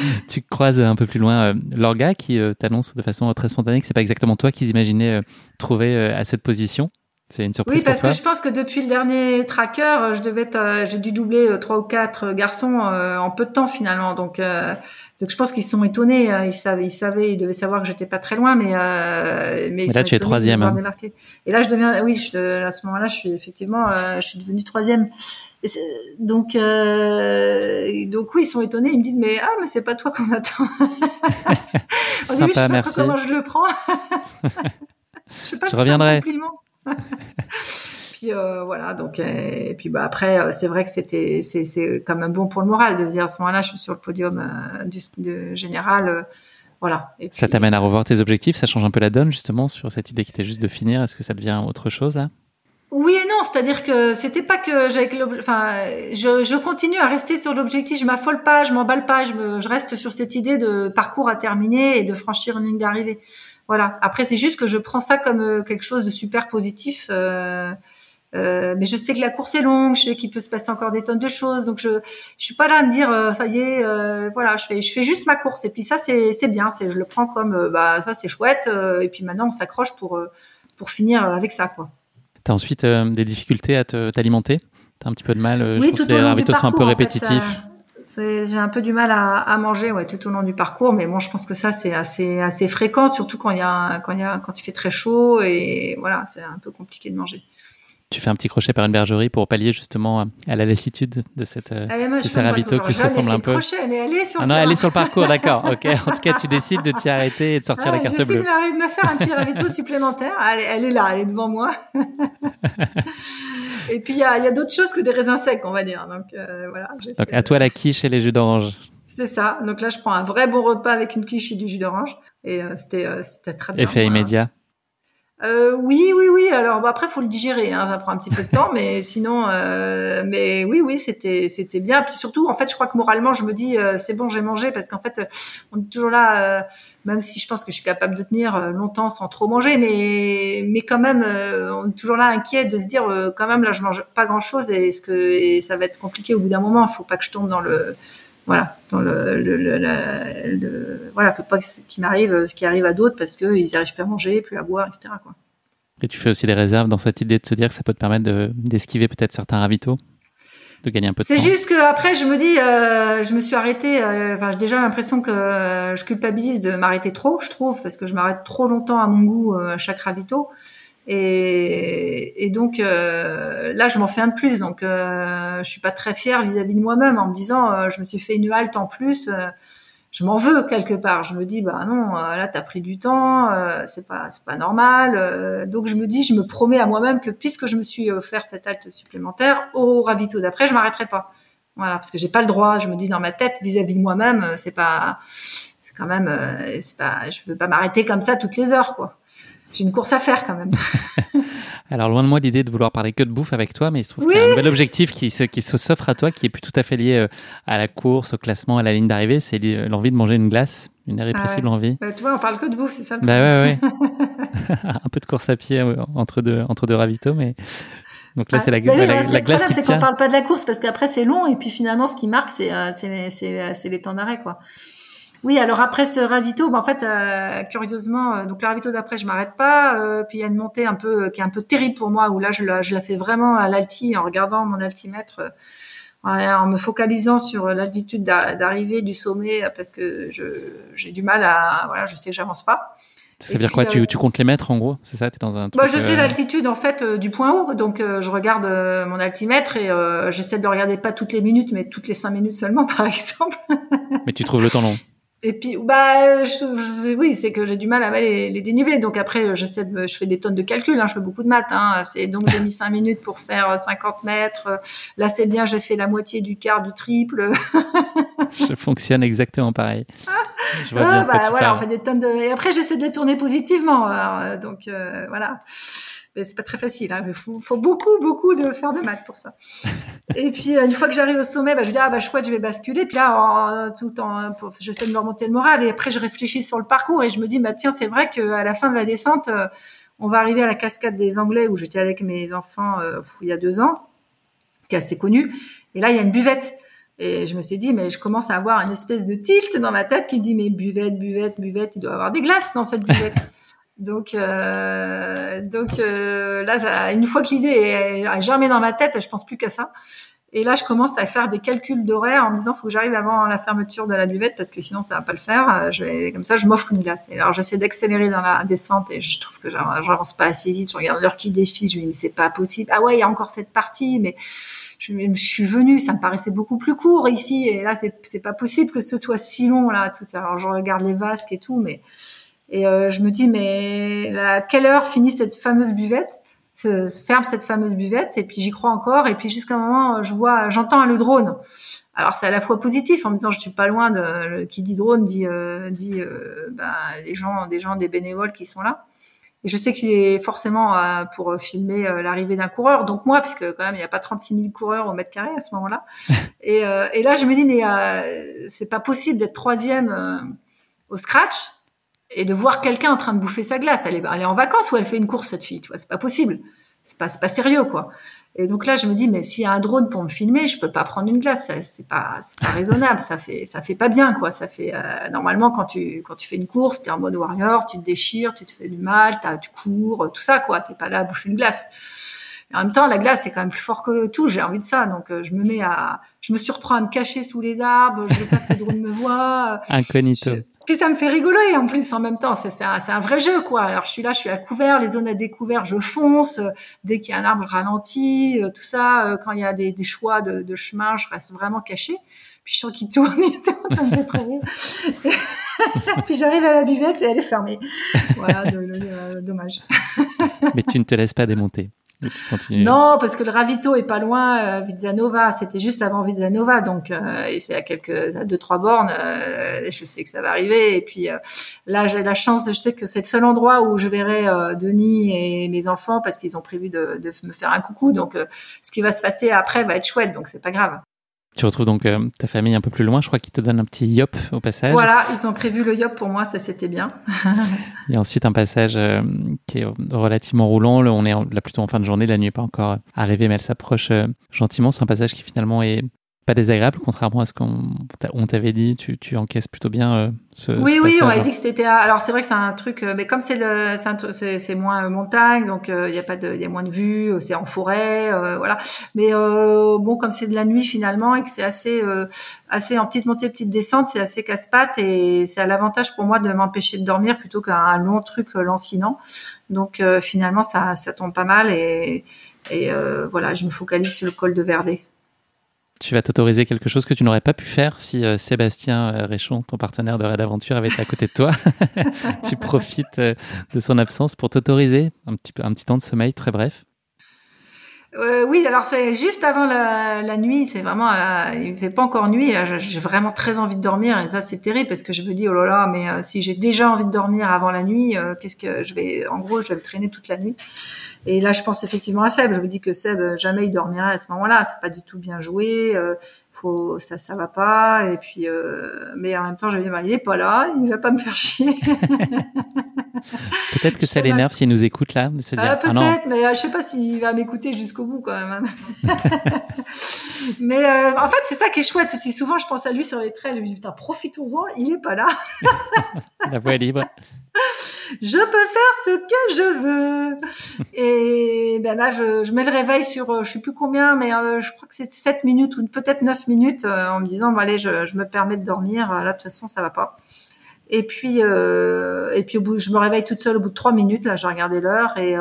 tu croises un peu plus loin euh, Lorga qui euh, t'annonce de façon très spontanée que c'est pas exactement toi qu'ils imaginaient euh, trouver à cette position. C'est une surprise. Oui, parce que je pense que depuis le dernier tracker, je devais j'ai dû doubler trois ou quatre garçons en peu de temps finalement. Donc donc je pense qu'ils sont étonnés. Hein. Ils savaient, ils savaient, ils devaient savoir que j'étais pas très loin, mais euh, mais, là tu es troisième. Hein. Et là je deviens, oui, je, à ce moment-là, je suis effectivement, euh, je suis devenue troisième. donc euh, donc oui, ils sont étonnés. Ils me disent mais ah mais c'est pas toi qu'on attend. Au Sympa, début, je sais pas merci. comment je le prends. je sais pas je reviendrai. Euh, voilà donc euh, et puis bah après euh, c'est vrai que c'était c'est c'est quand même bon pour le moral de se dire à ce moment-là je suis sur le podium du général voilà. ça t'amène à revoir tes objectifs, ça change un peu la donne justement sur cette idée qui était juste de finir. Est-ce que ça devient autre chose là? Oui et non, c'est-à-dire que c'était pas que j'avais enfin je, je, continue à rester sur l'objectif, je m'affole pas, je m'emballe pas, je, me, je reste sur cette idée de parcours à terminer et de franchir une ligne d'arrivée. Voilà. Après c'est juste que je prends ça comme quelque chose de super positif. Euh, euh, mais je sais que la course est longue, je sais qu'il peut se passer encore des tonnes de choses, donc je je suis pas là à me dire euh, ça y est, euh, voilà, je fais je fais juste ma course et puis ça c'est c'est bien, c'est je le prends comme bah ça c'est chouette et puis maintenant on s'accroche pour pour finir avec ça quoi. T'as ensuite des difficultés à t'alimenter? T'as un petit peu de mal oui, Je pense que les ravitaux sont un peu répétitifs. j'ai un peu du mal à, à, manger ouais tout au long du parcours mais bon je pense que ça c'est assez assez fréquent surtout quand il y a quand il y a quand il fait très chaud et voilà c'est un peu compliqué de manger tu fais un petit crochet par une bergerie pour pallier justement à la lassitude de cette euh, ah, de qui se ressemblent un peu. Crochet, elle est sur ah non, elle est sur le parcours, d'accord. Ok. En tout cas, tu décides de t'y arrêter et de sortir la carte bleue. De me faire un petit ravito supplémentaire. Elle, est là, elle est devant moi. et puis il y a, d'autres choses que des raisins secs, on va dire. Donc euh, voilà. Donc à toi la quiche et les jus d'orange. C'est ça. Donc là, je prends un vrai bon repas avec une quiche et du jus d'orange. Et euh, c'était, c'était très bien. Effet immédiat. Euh, oui, oui, oui. Alors bon, après, faut le digérer. Hein, ça prend un petit peu de temps, mais sinon, euh, mais oui, oui, c'était, c'était bien. Puis surtout, en fait, je crois que moralement, je me dis, euh, c'est bon, j'ai mangé, parce qu'en fait, on est toujours là. même si je pense que je suis capable de tenir longtemps sans trop manger, mais, mais quand même, on est toujours là inquiet de se dire, quand même, là, je mange pas grand chose, et est-ce que et ça va être compliqué au bout d'un moment. Il faut pas que je tombe dans le voilà dans le, le, le, le voilà faut pas qu'il m'arrive ce qui arrive à d'autres parce qu'ils n'y arrivent plus à manger plus à boire etc quoi Et tu fais aussi des réserves dans cette idée de se dire que ça peut te permettre d'esquiver peut-être certains ravitaux de gagner un peu de temps. C'est juste que après je me dis, euh, je me suis arrêtée. Euh, enfin, j'ai déjà l'impression que euh, je culpabilise de m'arrêter trop, je trouve, parce que je m'arrête trop longtemps à mon goût à chaque ravito. Et, donc là, je m'en fais un de plus. Donc, je suis pas très fière vis-à-vis de moi-même en me disant, je me suis fait une halte en plus je m'en veux quelque part. Je me dis bah non, euh, là t'as pris du temps, euh, c'est pas c'est pas normal. Euh, donc je me dis, je me promets à moi-même que puisque je me suis offert cette halte supplémentaire au ravito d'après, je m'arrêterai pas. Voilà, parce que j'ai pas le droit. Je me dis dans ma tête vis-à-vis de moi-même, c'est pas c'est quand même c'est pas je veux pas m'arrêter comme ça toutes les heures quoi. J'ai une course à faire quand même. Alors loin de moi l'idée de vouloir parler que de bouffe avec toi, mais il se trouve qu'il y a un nouvel objectif qui se qui s'offre à toi, qui est plus tout à fait lié euh, à la course, au classement, à la ligne d'arrivée. C'est l'envie de manger une glace, une irrépressible ah envie. Bah, tu vois, on parle que de bouffe, c'est ça. bah ouais, ouais. un peu de course à pied euh, entre deux entre deux ravitaux, mais. Donc là, ah, c'est la, la, la, la glace c'est qu'on parle pas de la course parce qu'après c'est long et puis finalement ce qui marque c'est euh, c'est les temps d'arrêt quoi. Oui, alors après ce ravito, bah, en fait, euh, curieusement, euh, donc le ravito d'après, je m'arrête pas. Euh, puis il y a une montée un peu qui est un peu terrible pour moi, où là, je la, je la fais vraiment à l'alti, en regardant mon altimètre, en me focalisant sur l'altitude d'arrivée du sommet, parce que j'ai du mal à, voilà, je sais que j'avance pas. Ça veut dire quoi? Tu, tu, comptes les mètres en gros? C'est ça? Es dans un bah, Je sais l'altitude en fait du point haut, donc je regarde mon altimètre et j'essaie de le regarder pas toutes les minutes, mais toutes les cinq minutes seulement par exemple. mais tu trouves le temps long? Et puis, bah, je, oui, c'est que j'ai du mal à les, les dénivelés. Donc après, j'essaie de, je fais des tonnes de calculs. Hein, je fais beaucoup de maths. Hein, c'est donc j'ai mis cinq minutes pour faire 50 mètres. Là, c'est bien, j'ai fait la moitié du quart, du triple. je fonctionne exactement pareil. Je vois ah, bah, voilà, on fait des tonnes de. Et après, j'essaie de les tourner positivement. Alors, donc euh, voilà c'est pas très facile. Hein. Il faut, faut, beaucoup, beaucoup de faire de maths pour ça. et puis euh, une fois que j'arrive au sommet, bah, je dis ah bah chouette, je vais basculer. Puis là, tout en, j'essaie de me remonter le moral. Et après, je réfléchis sur le parcours et je me dis bah tiens, c'est vrai qu'à la fin de la descente, euh, on va arriver à la cascade des Anglais où j'étais avec mes enfants euh, il y a deux ans, qui est assez connue. Et là, il y a une buvette. Et je me suis dit, mais je commence à avoir une espèce de tilt dans ma tête qui me dit, mais buvette, buvette, buvette, il doit y avoir des glaces dans cette buvette. Donc, euh, donc euh, là, une fois que l'idée a germé dans ma tête, je pense plus qu'à ça. Et là, je commence à faire des calculs d'horaire en me disant, faut que j'arrive avant la fermeture de la buvette parce que sinon, ça va pas le faire. Je vais, comme ça, je m'offre une glace. Et alors, j'essaie d'accélérer dans la descente et je trouve que j'avance pas assez vite. Je regarde l'heure qui défile. Je me dis, mais c'est pas possible. Ah ouais, il y a encore cette partie, mais je, je suis venue, ça me paraissait beaucoup plus court ici. Et là, c'est pas possible que ce soit si long là. Tout. Alors, je regarde les vasques et tout, mais et euh, je me dis, mais à quelle heure finit cette fameuse buvette se, ferme cette fameuse buvette? Et puis j'y crois encore. Et puis jusqu'à un moment je vois j'entends le drone. Alors c'est à la fois positif en me disant je suis pas loin de qui dit drone dit euh, dit euh, ben, les gens des gens des bénévoles qui sont là. Et je sais qu'il est forcément euh, pour filmer l'arrivée d'un coureur. Donc moi parce que quand même il n'y a pas 36 000 coureurs au mètre carré à ce moment-là. Et, et là je me dis mais c'est pas possible d'être troisième au scratch et de voir quelqu'un en train de bouffer sa glace. Elle est, elle est en vacances ou elle fait une course, cette fille, tu vois, c'est pas possible. C'est pas, pas sérieux, quoi. Et donc là, je me dis, mais s'il y a un drone pour me filmer, je peux pas prendre une glace. C'est pas, pas raisonnable. Ça fait, ça fait pas bien, quoi. Ça fait, euh, normalement, quand tu, quand tu fais une course, t'es en mode warrior, tu te déchires, tu te fais du mal, as, tu cours, tout ça, quoi. T'es pas là à bouffer une glace. Et en même temps, la glace, c'est quand même plus fort que tout. J'ai envie de ça. Donc, euh, je me mets à, je me surprends à me cacher sous les arbres. Je veux pas que le drone me voit. Incognito. Puis ça me fait rigoler en plus en même temps. C'est un, vrai jeu quoi. Alors je suis là, je suis à couvert, les zones à découvert, je fonce. Dès qu'il y a un arbre, je ralentis. Euh, tout ça, euh, quand il y a des, choix de, chemin, je reste vraiment caché. Puis je sens qu'il tourne, il tourne, ça me fait trop rire. Puis j'arrive à la buvette et elle est fermée. Voilà, dommage. Mais tu ne te laisses pas démonter. Non, parce que le ravito est pas loin, euh, Vizzanova. C'était juste avant Vizzanova, donc euh, c'est à quelques, à deux trois bornes. Euh, je sais que ça va arriver. Et puis là, j'ai la chance. Je sais que c'est le seul endroit où je verrai Denis et mes enfants parce qu'ils ont prévu de, de, me faire un coucou. Donc, ce qui va se passer après va être chouette. Donc, c'est pas grave. Tu retrouves donc euh, ta famille un peu plus loin. Je crois qu'ils te donnent un petit yop au passage. Voilà, ils ont prévu le yop pour moi, ça c'était bien. Il y a ensuite un passage euh, qui est relativement roulant. On est là plutôt en fin de journée, la nuit n'est pas encore arrivée, mais elle s'approche euh, gentiment. C'est un passage qui finalement est pas désagréable, contrairement à ce qu'on t'avait dit. Tu, tu encaisses plutôt bien euh, ce. Oui, oui, on m'a dit que c'était. Alors c'est vrai que c'est un truc, euh, mais comme c'est le, c'est moins montagne, donc il euh, y a pas de, il y a moins de vues, c'est en forêt, voilà. Mais bon, comme c'est de la nuit finalement et que c'est assez, assez en petite montée, petite descente, c'est assez casse-pattes et c'est à l'avantage pour moi de m'empêcher de dormir plutôt qu'un long truc lancinant. Donc finalement, ça, ça tombe pas mal et, et voilà, je me focalise sur le col de Verdé tu vas t'autoriser quelque chose que tu n'aurais pas pu faire si euh, Sébastien euh, Réchon, ton partenaire de Red Aventure, avait été à côté de toi. tu profites euh, de son absence pour t'autoriser un petit, un petit temps de sommeil très bref. oui, alors c'est juste avant la, nuit, c'est vraiment, il fait pas encore nuit, j'ai vraiment très envie de dormir et ça c'est terrible parce que je me dis oh là là, mais si j'ai déjà envie de dormir avant la nuit, qu'est-ce que je vais, en gros, je vais le traîner toute la nuit. Et là, je pense effectivement à Seb. Je me dis que Seb, euh, jamais il dormira à ce moment-là. C'est pas du tout bien joué. Euh, faut, ça, ça va pas. Et puis, euh, mais en même temps, je me dis, bah, il est pas là. Il va pas me faire chier. peut-être que ça l'énerve s'il nous écoute là. Se dire, ah, ah peut-être, mais je sais pas s'il va m'écouter jusqu'au bout quand même. Hein. mais en fait, c'est ça qui est chouette. C'est souvent, je pense à lui sur les trails. Je me dis, putain, profitons-en. Il est pas là. La voix est libre je peux faire ce que je veux. Et ben là, je, je mets le réveil sur, euh, je sais plus combien, mais euh, je crois que c'est 7 minutes ou peut-être 9 minutes euh, en me disant, bon, allez, je, je, me permets de dormir. Là, de toute façon, ça va pas. Et puis, et puis au bout, je me réveille toute seule au bout de 3 minutes. Là, j'ai regardé l'heure et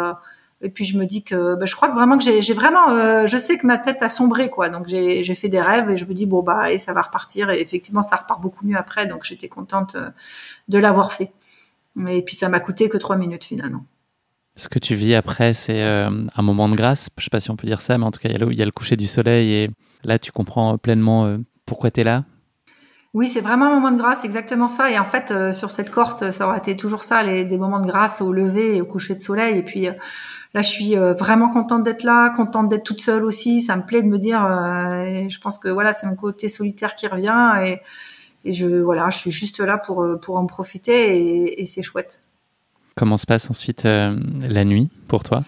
et puis je me dis que ben, je crois que vraiment que j'ai vraiment je sais que ma tête a sombré quoi donc j'ai fait des rêves et je me dis bon bah et ça va repartir et effectivement ça repart beaucoup mieux après donc j'étais contente de l'avoir fait et puis ça m'a coûté que trois minutes finalement. Ce que tu vis après, c'est euh, un moment de grâce. Je sais pas si on peut dire ça, mais en tout cas, il y, a le, coucher du soleil et là, tu comprends pleinement euh, pourquoi tu es là. Oui, c'est vraiment un moment de grâce, exactement ça. Et en fait, euh, sur cette Corse, ça aurait été toujours ça, les, des moments de grâce au lever et au coucher de soleil. Et puis là, je suis vraiment contente d'être là, contente d'être toute seule aussi. Ça me plaît de me dire, je pense que voilà, c'est mon côté solitaire qui revient et et je voilà, je suis juste là pour euh, pour en profiter et, et c'est chouette. Comment se passe ensuite euh, la nuit pour toi?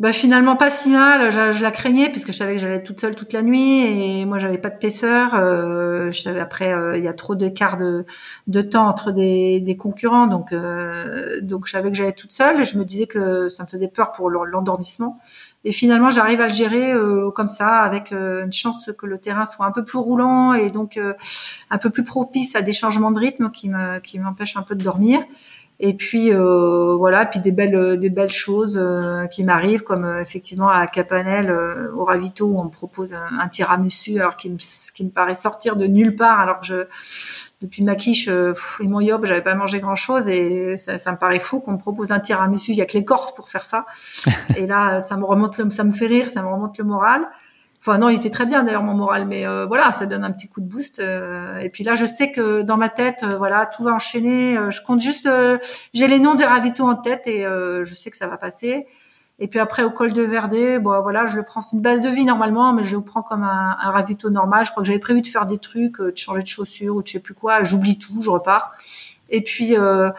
Bah finalement pas si mal. Je, je la craignais puisque je savais que j'allais être toute seule toute la nuit et moi j'avais pas de paisseur. Euh, je savais après euh, il y a trop d'écart de, de temps entre des, des concurrents donc donc je savais que j'allais toute seule. Je me disais que ça me faisait peur pour l'endormissement. Et finalement, j'arrive à le gérer euh, comme ça, avec euh, une chance que le terrain soit un peu plus roulant et donc euh, un peu plus propice à des changements de rythme qui me qui m'empêchent un peu de dormir. Et puis voilà, puis des belles des belles choses qui m'arrivent, comme effectivement à Capanel au Ravito où on me propose un, un tiramisu, alors qui me qui me paraît sortir de nulle part, alors que je depuis ma quiche euh, et mon yob, j'avais pas mangé grand chose et ça, ça me paraît fou qu'on me propose un tiramisu. Il y a que les Corses pour faire ça. et là, ça me remonte, le, ça me fait rire, ça me remonte le moral. Enfin non, il était très bien d'ailleurs mon moral, mais euh, voilà, ça donne un petit coup de boost. Euh, et puis là, je sais que dans ma tête, voilà, tout va enchaîner. je compte juste, j'ai les noms des ravitaux en tête et je sais que ça va passer. Et puis après au col de Verdé, bon voilà, je le prends, c'est une base de vie normalement, mais je le prends comme un, un ravito normal. Je crois que j'avais prévu de faire des trucs, euh, de changer de chaussures ou de je sais plus quoi. J'oublie tout, je repars. Et puis euh,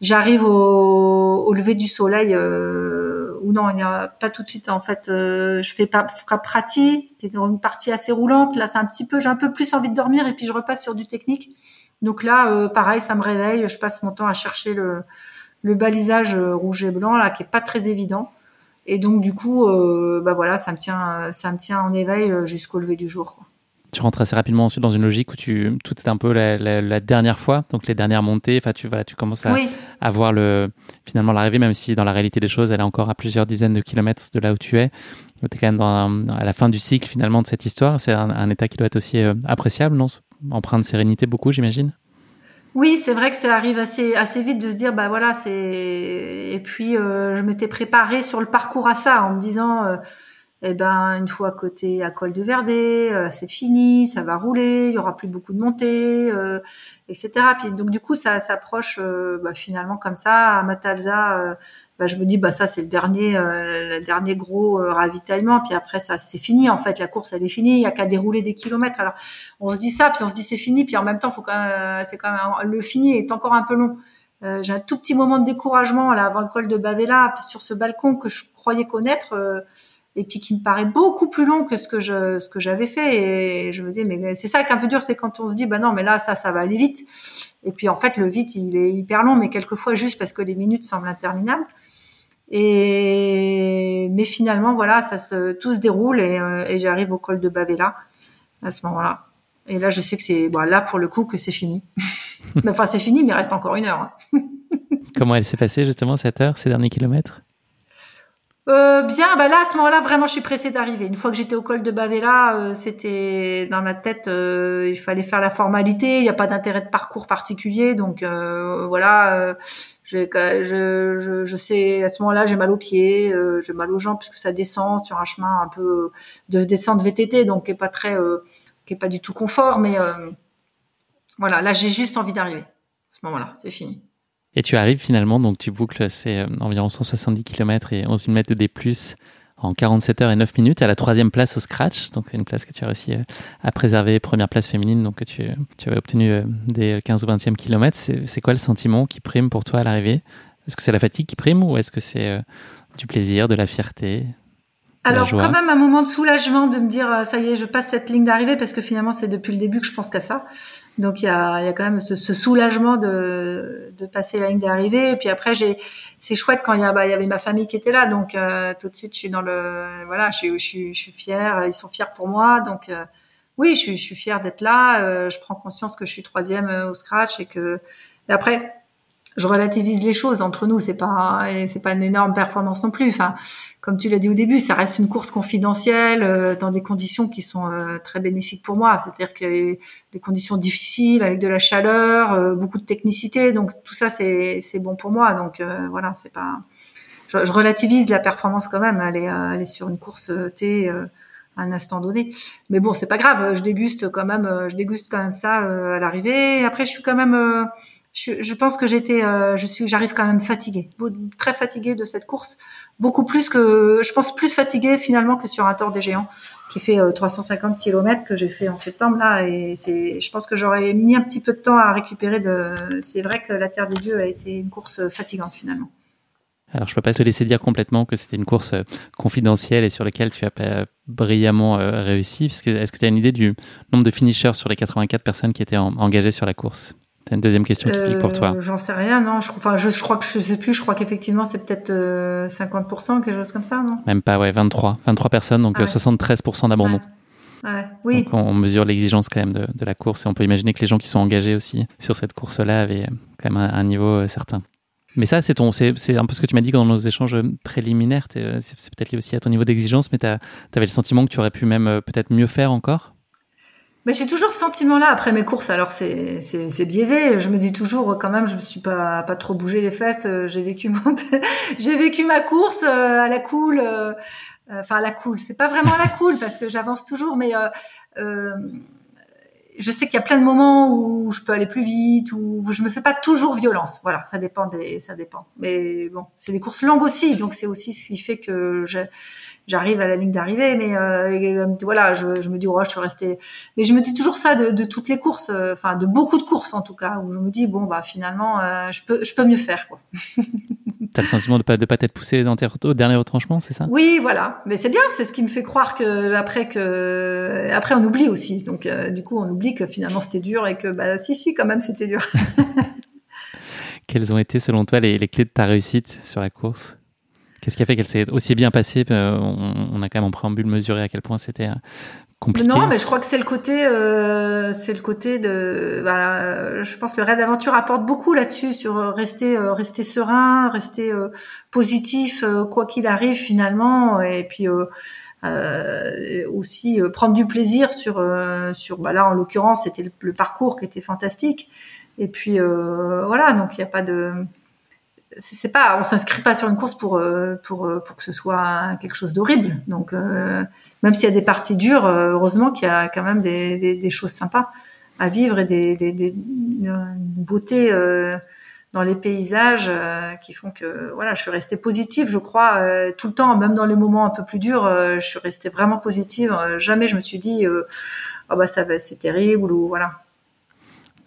j'arrive au, lever du soleil, euh, ou non, il n'y a pas tout de suite. En fait, euh, je fais pas Prati, qui est une partie assez roulante. Là, c'est un petit peu, j'ai un peu plus envie de dormir, et puis je repasse sur du technique. Donc là, euh, pareil, ça me réveille. Je passe mon temps à chercher le, le balisage rouge et blanc là, qui est pas très évident. Et donc du coup, euh, bah voilà, ça me tient, ça me tient en éveil euh, jusqu'au lever du jour. Quoi. Tu rentres assez rapidement ensuite dans une logique où tu tout est un peu la, dernière fois, donc les dernières montées. Enfin, tu voilà, tu commences à, voir le finalement l'arrivée, même si dans la réalité des choses, elle est encore à plusieurs dizaines de kilomètres de là où tu es. Tu es quand même dans, à la fin du cycle finalement de cette histoire. C'est un, état qui doit être aussi euh, appréciable, non? Empreint de sérénité beaucoup, j'imagine? Oui, c'est vrai que ça arrive assez assez vite de se dire bah voilà c'est et puis euh, je m'étais préparée sur le parcours à ça en me disant euh, eh ben une fois à côté à Col de Verdé euh, c'est fini ça va rouler il y aura plus beaucoup de montées etc puis donc du coup ça s'approche bah, finalement comme ça à Matalza bah, je me dis bah ça c'est le dernier euh, le dernier gros euh, ravitaillement. Puis après ça c'est fini en fait. La course elle est finie. Il y a qu'à dérouler des kilomètres. Alors on se dit ça puis on se dit c'est fini. Puis en même temps faut quand même euh, c'est quand même le fini est encore un peu long. J'ai un tout petit moment de découragement là avant le col de Bavela sur ce balcon que je croyais connaître et puis qui me paraît beaucoup plus long que ce que je ce que j'avais fait. Et je me dis mais c'est ça qui est un peu dur c'est quand on se dit bah non mais là ça ça va aller vite. Et puis en fait le vite il est hyper long mais quelquefois juste parce que les minutes semblent interminables et mais finalement voilà ça se tout se déroule et, euh, et j'arrive au col de Bavela à ce moment-là et là je sais que c'est bon là pour le coup que c'est fini enfin c'est fini mais il reste encore une heure hein. comment elle s'est passée justement cette heure ces derniers kilomètres? Euh, bien, bah là à ce moment-là vraiment je suis pressée d'arriver. Une fois que j'étais au col de Bavela, euh, c'était dans ma tête, euh, il fallait faire la formalité. Il n'y a pas d'intérêt de parcours particulier, donc euh, voilà. Je, je, je, sais à ce moment-là j'ai mal aux pieds, j'ai mal aux jambes puisque ça descend sur un chemin un peu de descente VTT, donc qui est pas très, qui est pas du tout confort, mais voilà. Là j'ai juste envie d'arriver. À ce moment-là, c'est fini. Et tu arrives finalement, donc tu boucles, c'est euh, environ 170 km et 11 000 mètres de D+, en 47 heures et 9 minutes, à la troisième place au scratch. Donc, c'est une place que tu as réussi euh, à préserver, première place féminine, donc que tu, avais obtenu euh, des 15 ou 20e kilomètres. C'est quoi le sentiment qui prime pour toi à l'arrivée? Est-ce que c'est la fatigue qui prime ou est-ce que c'est du plaisir, de la fierté? Alors quand même un moment de soulagement de me dire ça y est je passe cette ligne d'arrivée parce que finalement c'est depuis le début que je pense qu'à ça. Donc il y a, y a quand même ce, ce, soulagement de, de passer la ligne d'arrivée. Et puis après j'ai c'est chouette quand il y a bah, il y avait ma famille qui était là. Donc euh, tout de suite je suis dans le voilà je suis je suis, je suis fière. Ils sont fiers pour moi. Donc euh, oui je suis je suis fière d'être là. Euh, je prends conscience que je suis troisième au scratch et que et après je relativise les choses entre nous. C'est pas, c'est pas une énorme performance non plus. Enfin, comme tu l'as dit au début, ça reste une course confidentielle euh, dans des conditions qui sont euh, très bénéfiques pour moi. C'est-à-dire que des conditions difficiles avec de la chaleur, euh, beaucoup de technicité. Donc tout ça, c'est, c'est bon pour moi. Donc voilà, c'est pas. Je, relativise la performance quand même. Elle est, est sur une course T. à un instant donné, mais bon, c'est pas grave. Je déguste quand même, je déguste quand même ça à l'arrivée. Après, je suis quand même je, pense que j'étais, euh, je suis, j'arrive quand même fatiguée, très fatiguée de cette course, beaucoup plus que, je pense plus fatiguée finalement que sur un Tour des Géants qui fait 350 euh, km que j'ai fait en septembre là, et c'est, je pense que j'aurais mis un petit peu de temps à récupérer. C'est vrai que la Terre des Dieux a été une course fatigante finalement. Alors, je peux pas te laisser dire complètement que c'était une course euh, confidentielle et sur laquelle tu as brillamment réussi. Est-ce que tu as une idée du nombre de finishers sur les 84 personnes qui étaient engagées sur la course? T'as une deuxième question typique pour toi euh, J'en sais rien, non. Je, enfin, je, crois que je sais plus. Je crois qu'effectivement, c'est peut-être 50%, euh, quelque chose comme ça, non? Même pas, ouais, 23. 23 personnes, donc 73% ah d'abandon. Ouais. Oui. Donc on, mesure l'exigence quand même de, de, la course et on peut imaginer que les gens qui sont engagés aussi sur cette course-là avaient quand même un, niveau euh, certain. Mais ça, c'est ton, c'est, un peu ce que tu m'as dit dans nos échanges préliminaires. c'est, peut-être lié aussi à ton niveau d'exigence, mais tu avais le sentiment que tu aurais pu même peut-être mieux faire encore? Mais j'ai toujours ce sentiment-là après mes courses. Alors c'est c'est biaisé. Je me dis toujours quand même, je me suis pas pas trop bougé les fesses. J'ai vécu mon j'ai vécu ma course euh, à la cool. Euh, enfin à la cool. C'est pas vraiment à la cool parce que j'avance toujours, mais euh, je sais qu'il y a plein de moments où je peux aller plus vite, où je me fais pas toujours violence. Voilà, ça dépend des, ça dépend. Mais bon, c'est des courses longues aussi, donc c'est aussi ce qui fait que je, j'arrive à la ligne d'arrivée, mais euh, voilà, je, je, me dis oh, je suis restée. Mais je me dis toujours ça de, de toutes les courses, euh, enfin de beaucoup de courses en tout cas, où je me dis bon bah finalement euh, je peux je peux mieux faire quoi. T'as le sentiment de pas de pas t'être poussé dans tes au dernier retranchement, c'est ça? Oui, voilà. Mais c'est bien, c'est ce qui me fait croire que après que après on oublie aussi. Donc euh, du coup on oublie que finalement c'était dur et que bah si si quand même c'était dur. Quelles ont été selon toi les, les clés de ta réussite sur la course? Qu'est-ce qui a fait qu'elle s'est aussi bien passée euh, on, a quand même en préambule mesuré à quel point c'était euh, compliqué. Non, mais je crois que c'est le côté, euh, c'est le côté de, voilà, je pense que le raid d'aventure apporte beaucoup là-dessus sur rester, rester serein, rester positif, quoi qu'il arrive finalement, et puis aussi prendre du plaisir sur, sur, bah là en l'occurrence c'était le, le, parcours qui était fantastique, et puis voilà, donc il n'y a pas de c'est pas, on s'inscrit pas sur une course pour euh, pour euh, pour que ce soit quelque chose d'horrible. Donc euh, même s'il y a des parties dures, heureusement qu'il y a quand même des, des, choses sympas à vivre et des, des, beautés dans les paysages qui font que voilà, je suis restée positive, je crois tout le temps, même dans les moments un peu plus durs, je suis restée vraiment positive. jamais je me suis dit oh bah ça c'est terrible ou voilà.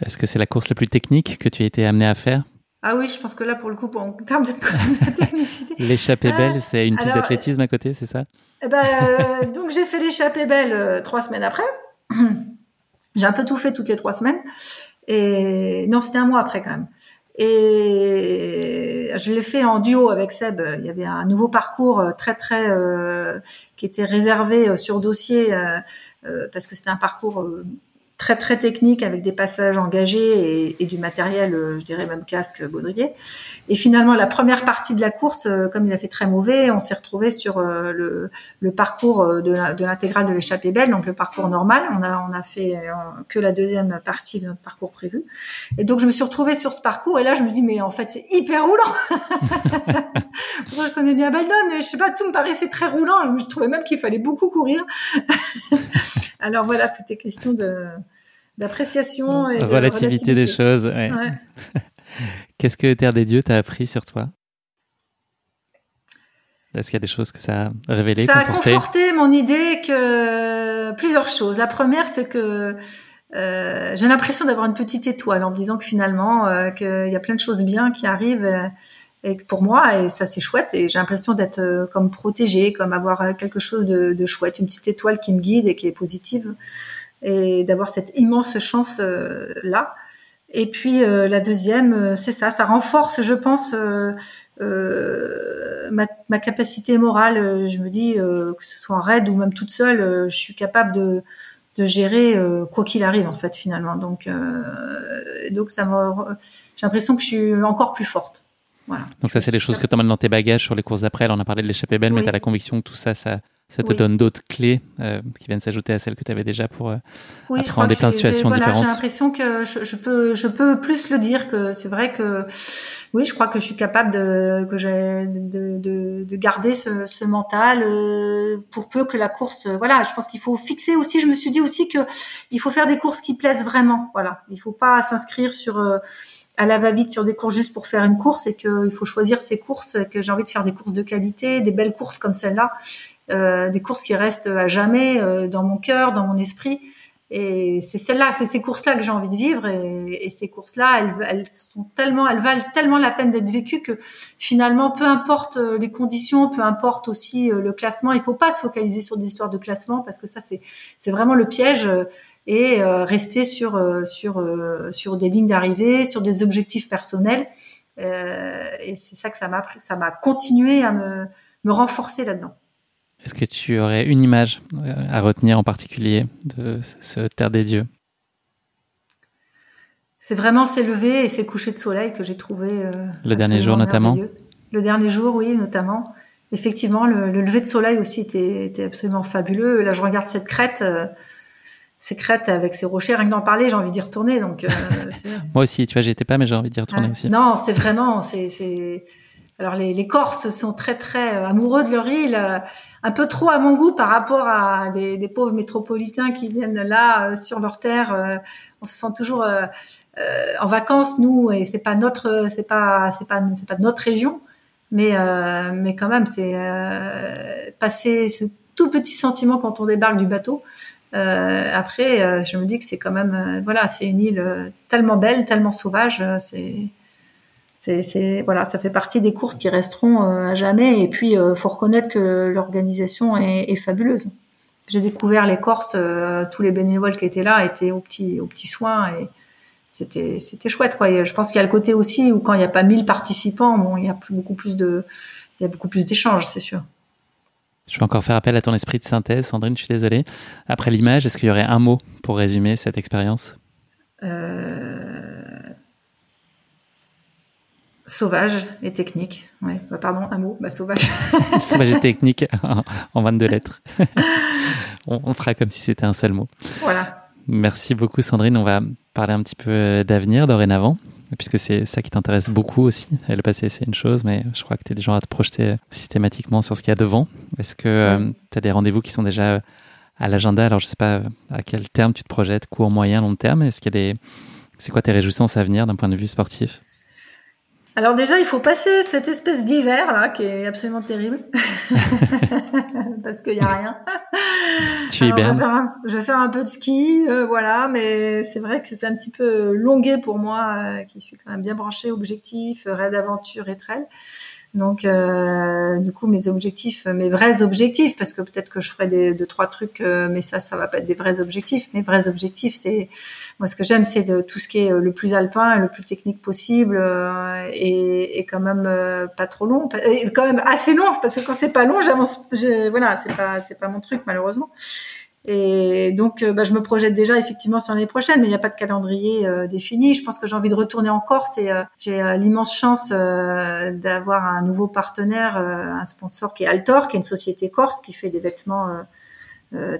Est-ce que c'est la course la plus technique que tu as été amené à faire? Ah oui, je pense que là, pour le coup, en termes de, de technicité. L'échappée belle, c'est une piste d'athlétisme à côté, c'est ça? Eh ben, Donc j'ai fait l'échappée belle trois semaines après. j'ai un peu tout fait toutes les trois semaines. Et non, c'était un mois après quand même. Et je l'ai fait en duo avec Seb. Il y avait un nouveau parcours euh, très très euh, qui était réservé euh, sur dossier parce que c'était un parcours très très technique avec des passages engagés et, du matériel, euh, je dirais même casque baudrier. Et finalement, la première partie de la course, euh, comme il a fait très mauvais, on s'est retrouvé sur euh, le, le, parcours de l'intégrale de l'échappée belle, donc le parcours normal. On a on a fait que la deuxième partie de notre parcours prévu. Et donc je me suis retrouvée sur ce parcours et là je me dis mais en fait c'est hyper roulant. Moi je connais bien Baldon, mais je sais pas tout me paraissait très roulant. Je trouvais même qu'il fallait beaucoup courir. Alors voilà, tout est question de d'appréciation et de relativité, des choses. Ouais. Qu'est-ce que Terre des Dieux t'a appris sur toi? Est-ce qu'il y a des choses que ça a révélé Ça a conforté mon idée que plusieurs choses. La première, c'est que euh, j'ai l'impression d'avoir une petite étoile en me disant que finalement, euh, qu'il y a plein de choses bien qui arrivent. Euh, et pour moi, et ça c'est chouette, et j'ai l'impression d'être euh, comme protégée, comme avoir quelque chose de, de, chouette, une petite étoile qui me guide et qui est positive, et d'avoir cette immense chance euh, là. Et puis la deuxième, c'est ça, ça renforce, je pense, ma, ma, capacité morale. Je me dis que ce soit en raid ou même toute seule, je suis capable de, de gérer quoi qu'il arrive en fait finalement. Donc, donc ça j'ai l'impression que je suis encore plus forte. Donc ça, c'est des choses que tu emmènes dans tes bagages sur les courses d'après. on a parlé de l'échappée belle, mais tu as la conviction que tout ça, ça, ça te donne d'autres clés euh, qui viennent s'ajouter à celles que tu avais déjà pour euh, oui, appréhender plein de situations voilà, différentes. J'ai l'impression que je, je, peux, je peux plus le dire que c'est vrai que oui, je crois que je suis capable de, que j'ai, de, de, de, garder ce, ce mental euh, pour peu que la course. Euh, voilà, je pense qu'il faut fixer aussi. Je me suis dit aussi que il faut faire des courses qui plaisent vraiment. Voilà, il faut pas s'inscrire sur à la va-vite sur des courses juste pour faire une course et qu'il faut choisir ses courses, que j'ai envie de faire des courses de qualité, des belles courses comme celle-là, euh, des courses qui restent à jamais euh, dans mon cœur, dans mon esprit. Et c'est celle-là, c'est ces courses-là que j'ai envie de vivre. Et, ces courses-là, elles, elles, sont tellement, elles valent tellement la peine d'être vécues que finalement, peu importe euh, les conditions, peu importe aussi le classement, il faut pas se focaliser sur des histoires de classement parce que ça, c'est, c'est vraiment le piège et euh, rester sur euh, sur euh, sur des lignes d'arrivée, sur des objectifs personnels. et c'est ça que ça m'a ça m'a continué à me me renforcer là-dedans. Est-ce que tu aurais une image à retenir en particulier de ce Terre des Dieux? C'est vraiment ces levées et ces couchers de soleil que j'ai trouvé. le dernier jour notamment? Le dernier jour, oui, notamment. Effectivement, le, le lever de soleil aussi était, était, absolument fabuleux. Là, je regarde cette crête ces crêtes avec ces rochers, rien que d'en parler, j'ai envie d'y retourner. Donc, euh, Moi aussi, tu vois, j'étais pas, mais j'ai envie d'y retourner aussi. Non, c'est vraiment, c'est. Alors les, Corses sont très très euh, amoureux de leur île, euh, un peu trop à mon goût par rapport à des, pauvres métropolitains qui viennent là sur leur terre. on se sent toujours en vacances nous, et c'est pas notre, c'est pas, c'est pas, c'est pas notre région, mais mais quand même, c'est passer ce tout petit sentiment quand on débarque du bateau. Euh, après, euh, je me dis que c'est quand même, euh, voilà, c'est une île tellement belle, tellement sauvage. c'est, c'est, voilà, ça fait partie des courses qui resteront à jamais. Et puis, faut reconnaître que l'organisation est, est fabuleuse. J'ai découvert les Corses, tous les bénévoles qui étaient là étaient aux petits, aux petits soins et c'était, c'était chouette. Quoi. je pense qu'il y a le côté aussi où quand il n'y a pas 1000 participants, bon, il y a plus, beaucoup plus de, il y a beaucoup plus d'échanges, c'est sûr. Je vais encore faire appel à ton esprit de synthèse, Sandrine, je suis désolée. Après l'image, est-ce qu'il y aurait un mot pour résumer cette expérience? Euh... Sauvage et technique. Ouais, bah, pardon, un mot, bah, sauvage. sauvage et technique en 22 lettres. on, fera comme si c'était un seul mot. Voilà. Merci beaucoup, Sandrine. On va parler un petit peu d'avenir dorénavant puisque c'est ça qui t'intéresse beaucoup aussi. Le passé, c'est une chose, mais je crois que tu es déjà à te projeter systématiquement sur ce qu'il y a devant. Est-ce que euh, tu as des rendez-vous qui sont déjà euh, à l'agenda? Alors, je sais pas euh, à quel terme tu te projettes, court, moyen, long terme. Est-ce qu'il y a des... C'est quoi tes réjouissances à venir d'un point de vue sportif? Alors déjà, il faut passer cette espèce d'hiver là qui est absolument terrible parce qu'il n'y a rien. tu Je vais faire un peu de ski, voilà, mais c'est vrai que c'est un petit peu longué pour moi, qui suis quand même bien branché objectif, raid aventure et trail. Donc, euh, du coup, mes objectifs, mes vrais objectifs, parce que peut-être que je ferai des, deux trois trucs, euh, mais ça, ça va pas être des vrais objectifs. Mes vrais objectifs, c'est moi, ce que j'aime, c'est de tout ce qui est euh, le plus alpin le plus technique possible, euh, et, et, quand même pas trop long, et quand même assez long, parce que quand c'est pas long, j'avance. Voilà, c'est pas, c'est pas mon truc malheureusement. Et donc, euh, bah, je me projette déjà effectivement sur l'année prochaine, mais il n'y a pas de calendrier euh, défini. Je pense que j'ai envie de retourner en Corse et euh, j'ai l'immense chance d'avoir un nouveau partenaire, un sponsor qui est Altor, qui est une société corse qui fait des vêtements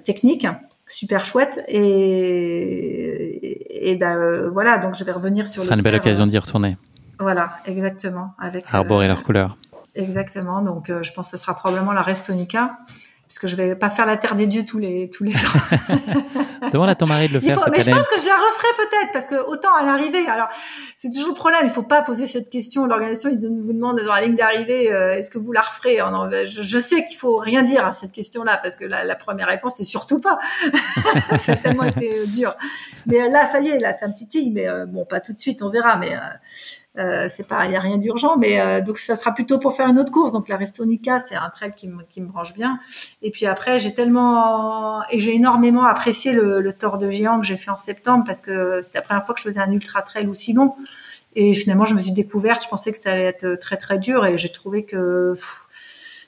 techniques. Super chouette. Et, et, ben voilà. Donc je vais revenir sur ce sera une belle occasion d'y retourner. Voilà exactement. Avec arborer leurs couleurs. Exactement. Donc je pense que ce sera probablement la Restonica puisque je vais pas faire la terre des dieux tous les tous les ans. Demande à ton mari de le faire. mais je pense que je la referai peut-être parce que autant à l'arrivée. Alors c'est toujours le problème. Il faut pas poser cette question. L'organisation il vous demande dans la ligne d'arrivée euh, est-ce que vous la referez? Je, je, sais qu'il faut rien dire à cette question-là parce que la, la première réponse c'est surtout pas. a tellement été euh, dur. Mais euh, là ça y est là ça me titille. Mais bon pas tout de suite on verra. Mais euh, c'est pas, il y a rien d'urgent, mais euh, donc ça sera plutôt pour faire une autre course. Donc la Restonica, c'est un trail qui me, qui me branche bien. Et puis après, j'ai tellement et j'ai énormément apprécié le, le Tour de Géant que j'ai fait en septembre parce que c'était la première fois que je faisais un ultra trail aussi long. Et finalement, je me suis découverte. Je pensais que ça allait être très très dur et j'ai trouvé que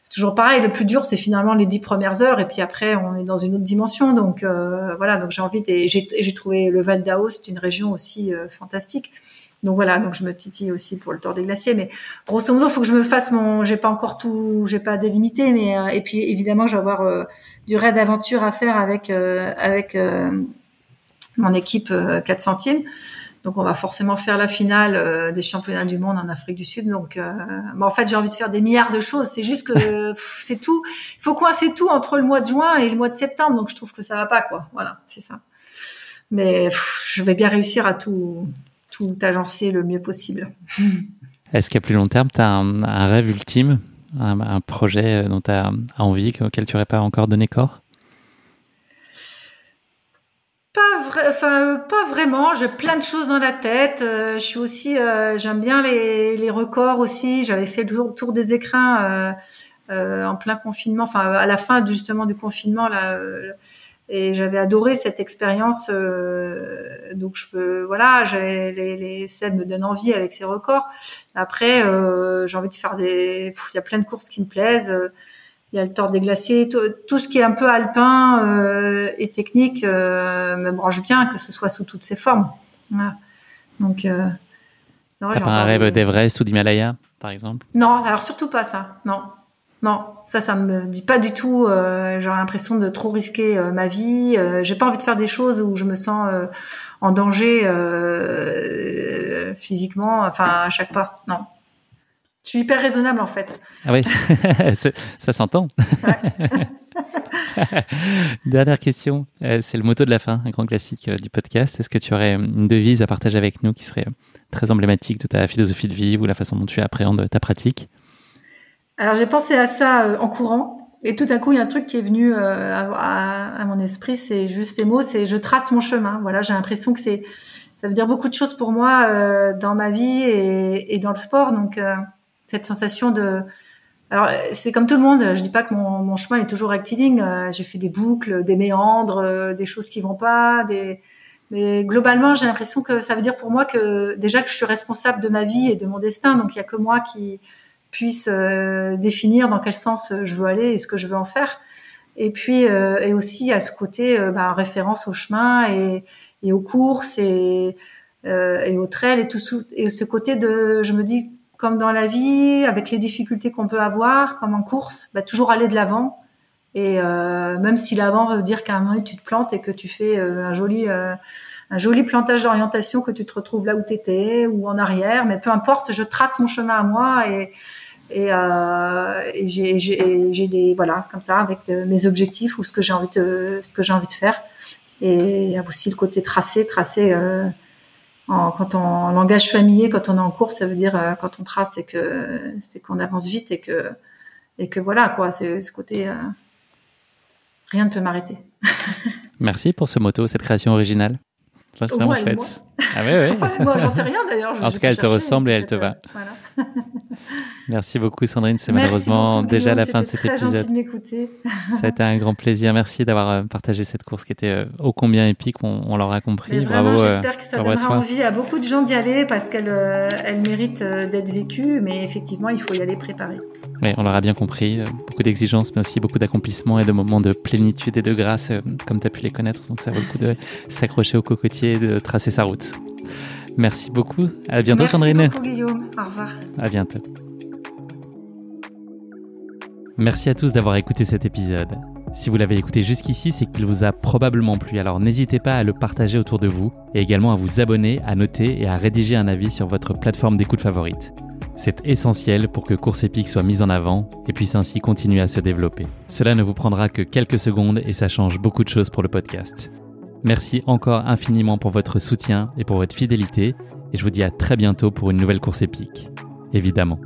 c'est toujours pareil. Le plus dur, c'est finalement les dix premières heures et puis après, on est dans une autre dimension. Donc euh, voilà. Donc j'ai envie. J'ai trouvé le Val d'Aoste une région aussi fantastique. Donc voilà, donc je me titille aussi pour le tour des glaciers, mais grosso modo, il faut que je me fasse mon, j'ai pas encore tout, j'ai pas délimité, mais euh, et puis évidemment, je vais avoir euh, du raid d'aventure à faire avec euh, avec mon équipe 4 centimes. Donc on va forcément faire la finale des championnats du monde en Afrique du Sud. Donc en fait, j'ai envie de faire des milliards de choses. C'est juste que c'est tout. Il faut coincer tout entre le mois de juin et le mois de septembre. Donc je trouve que ça va pas quoi. Voilà, c'est ça. Mais je vais bien réussir à tout tout agencer le mieux possible. Est-ce qu'à plus long terme, tu as un, rêve ultime, un, projet dont tu as, envie, auquel tu n'aurais pas encore donné corps? Pas, vrai, enfin, pas vraiment. J'ai plein de choses dans la tête. Euh, je suis aussi, euh, j'aime bien les, les, records aussi. J'avais fait le tour des écrins euh, en plein confinement, enfin à la fin justement du confinement là et j'avais adoré cette expérience. Euh, donc je peux, voilà, les, les Seb me donnent envie avec ces records. Après, euh, j'ai envie de faire des, il y a plein de courses qui me plaisent. Il y a le tort des glaciers, tout, ce qui est un peu alpin euh, et technique euh, me branche bien, que ce soit sous toutes ses formes. Voilà. Donc, euh, t'as pas un rêve d'Everest ou d'Himalaya, par exemple? Non, alors surtout pas ça. Non, non, ça, ça me dit pas du tout. Euh, J'ai l'impression de trop risquer euh, ma vie. Euh, J'ai pas envie de faire des choses où je me sens euh, en danger euh, physiquement. Enfin, à chaque pas. Non. Je suis hyper raisonnable en fait. Ah oui, ça s'entend. Dernière question, c'est le motto de la fin, un grand classique du podcast. Est-ce que tu aurais une devise à partager avec nous qui serait très emblématique de ta philosophie de vie ou la façon dont tu appréhendes ta pratique? Alors j'ai pensé à ça euh, en courant. Et tout à coup, il y a un truc qui est venu euh, à, mon esprit, c'est juste ces mots, c'est je trace mon chemin. Voilà, j'ai l'impression que c'est, ça veut dire beaucoup de choses pour moi euh, dans ma vie et, dans le sport. Donc cette sensation de, alors c'est comme tout le monde. Je dis pas que mon, chemin est toujours rectiligne. j'ai fait des boucles, des méandres, des choses qui vont pas, des, mais globalement, j'ai l'impression que ça veut dire pour moi que déjà que je suis responsable de ma vie et de mon destin. Donc il y a que moi qui puisse euh, définir dans quel sens euh, je veux aller et ce que je veux en faire. Et puis, euh, et aussi à ce côté, bah, référence au chemin et, et aux courses et, et aux trails et tout et ce côté de, je me dis, comme dans la vie, avec les difficultés qu'on peut avoir, comme en course, bah, toujours aller de l'avant. Et même si l'avant veut dire qu'à un moment tu te plantes et que tu fais un joli un joli plantage d'orientation, que tu te retrouves là où tu étais ou en arrière, mais peu importe, je trace mon chemin à moi et, euh, et j'ai des voilà comme ça avec mes objectifs ou ce que j'ai envie de ce que j'ai envie de faire et il y a aussi le côté tracé tracé euh, en, quand on en langage familier quand on est en cours ça veut dire euh, quand on trace c'est que c'est qu'on avance vite et que et que voilà quoi c'est ce côté euh, rien ne peut m'arrêter Merci pour ce moto, cette création originale. vraiment chouette. Ah ouais, ouais. moi, j'en sais rien d'ailleurs. En tout cas, elle te ressemble et elle te va. Voilà. Merci beaucoup Sandrine, c'est malheureusement déjà la fin de cet très épisode. Gentil de m'écouter. Ça a été un grand plaisir. Merci d'avoir euh, partagé cette course qui était euh, ô combien épique, on, l'aura compris. vraiment, euh, j'espère que ça donnera envie à beaucoup de gens d'y aller parce qu'elle elle mérite d'être vécue, mais effectivement, il faut y aller préparé. Oui, on l'aura bien compris. Beaucoup d'exigences, mais aussi beaucoup d'accomplissement et de moments de plénitude et de grâce, comme tu as pu les connaître. Donc ça vaut le coup de s'accrocher au cocotier et de tracer sa route. Merci beaucoup. À bientôt, Merci Sandrine. Merci beaucoup, Guillaume. Au revoir. À bientôt. Merci à tous d'avoir écouté cet épisode. Si vous l'avez écouté jusqu'ici, c'est qu'il vous a probablement plu, alors n'hésitez pas à le partager autour de vous et également à vous abonner, à noter et à rédiger un avis sur votre plateforme d'écoute favorite. C'est essentiel pour que Course Épique soit mise en avant et puisse ainsi continuer à se développer. Cela ne vous prendra que quelques secondes et ça change beaucoup de choses pour le podcast. Merci encore infiniment pour votre soutien et pour votre fidélité et je vous dis à très bientôt pour une nouvelle course épique. Évidemment.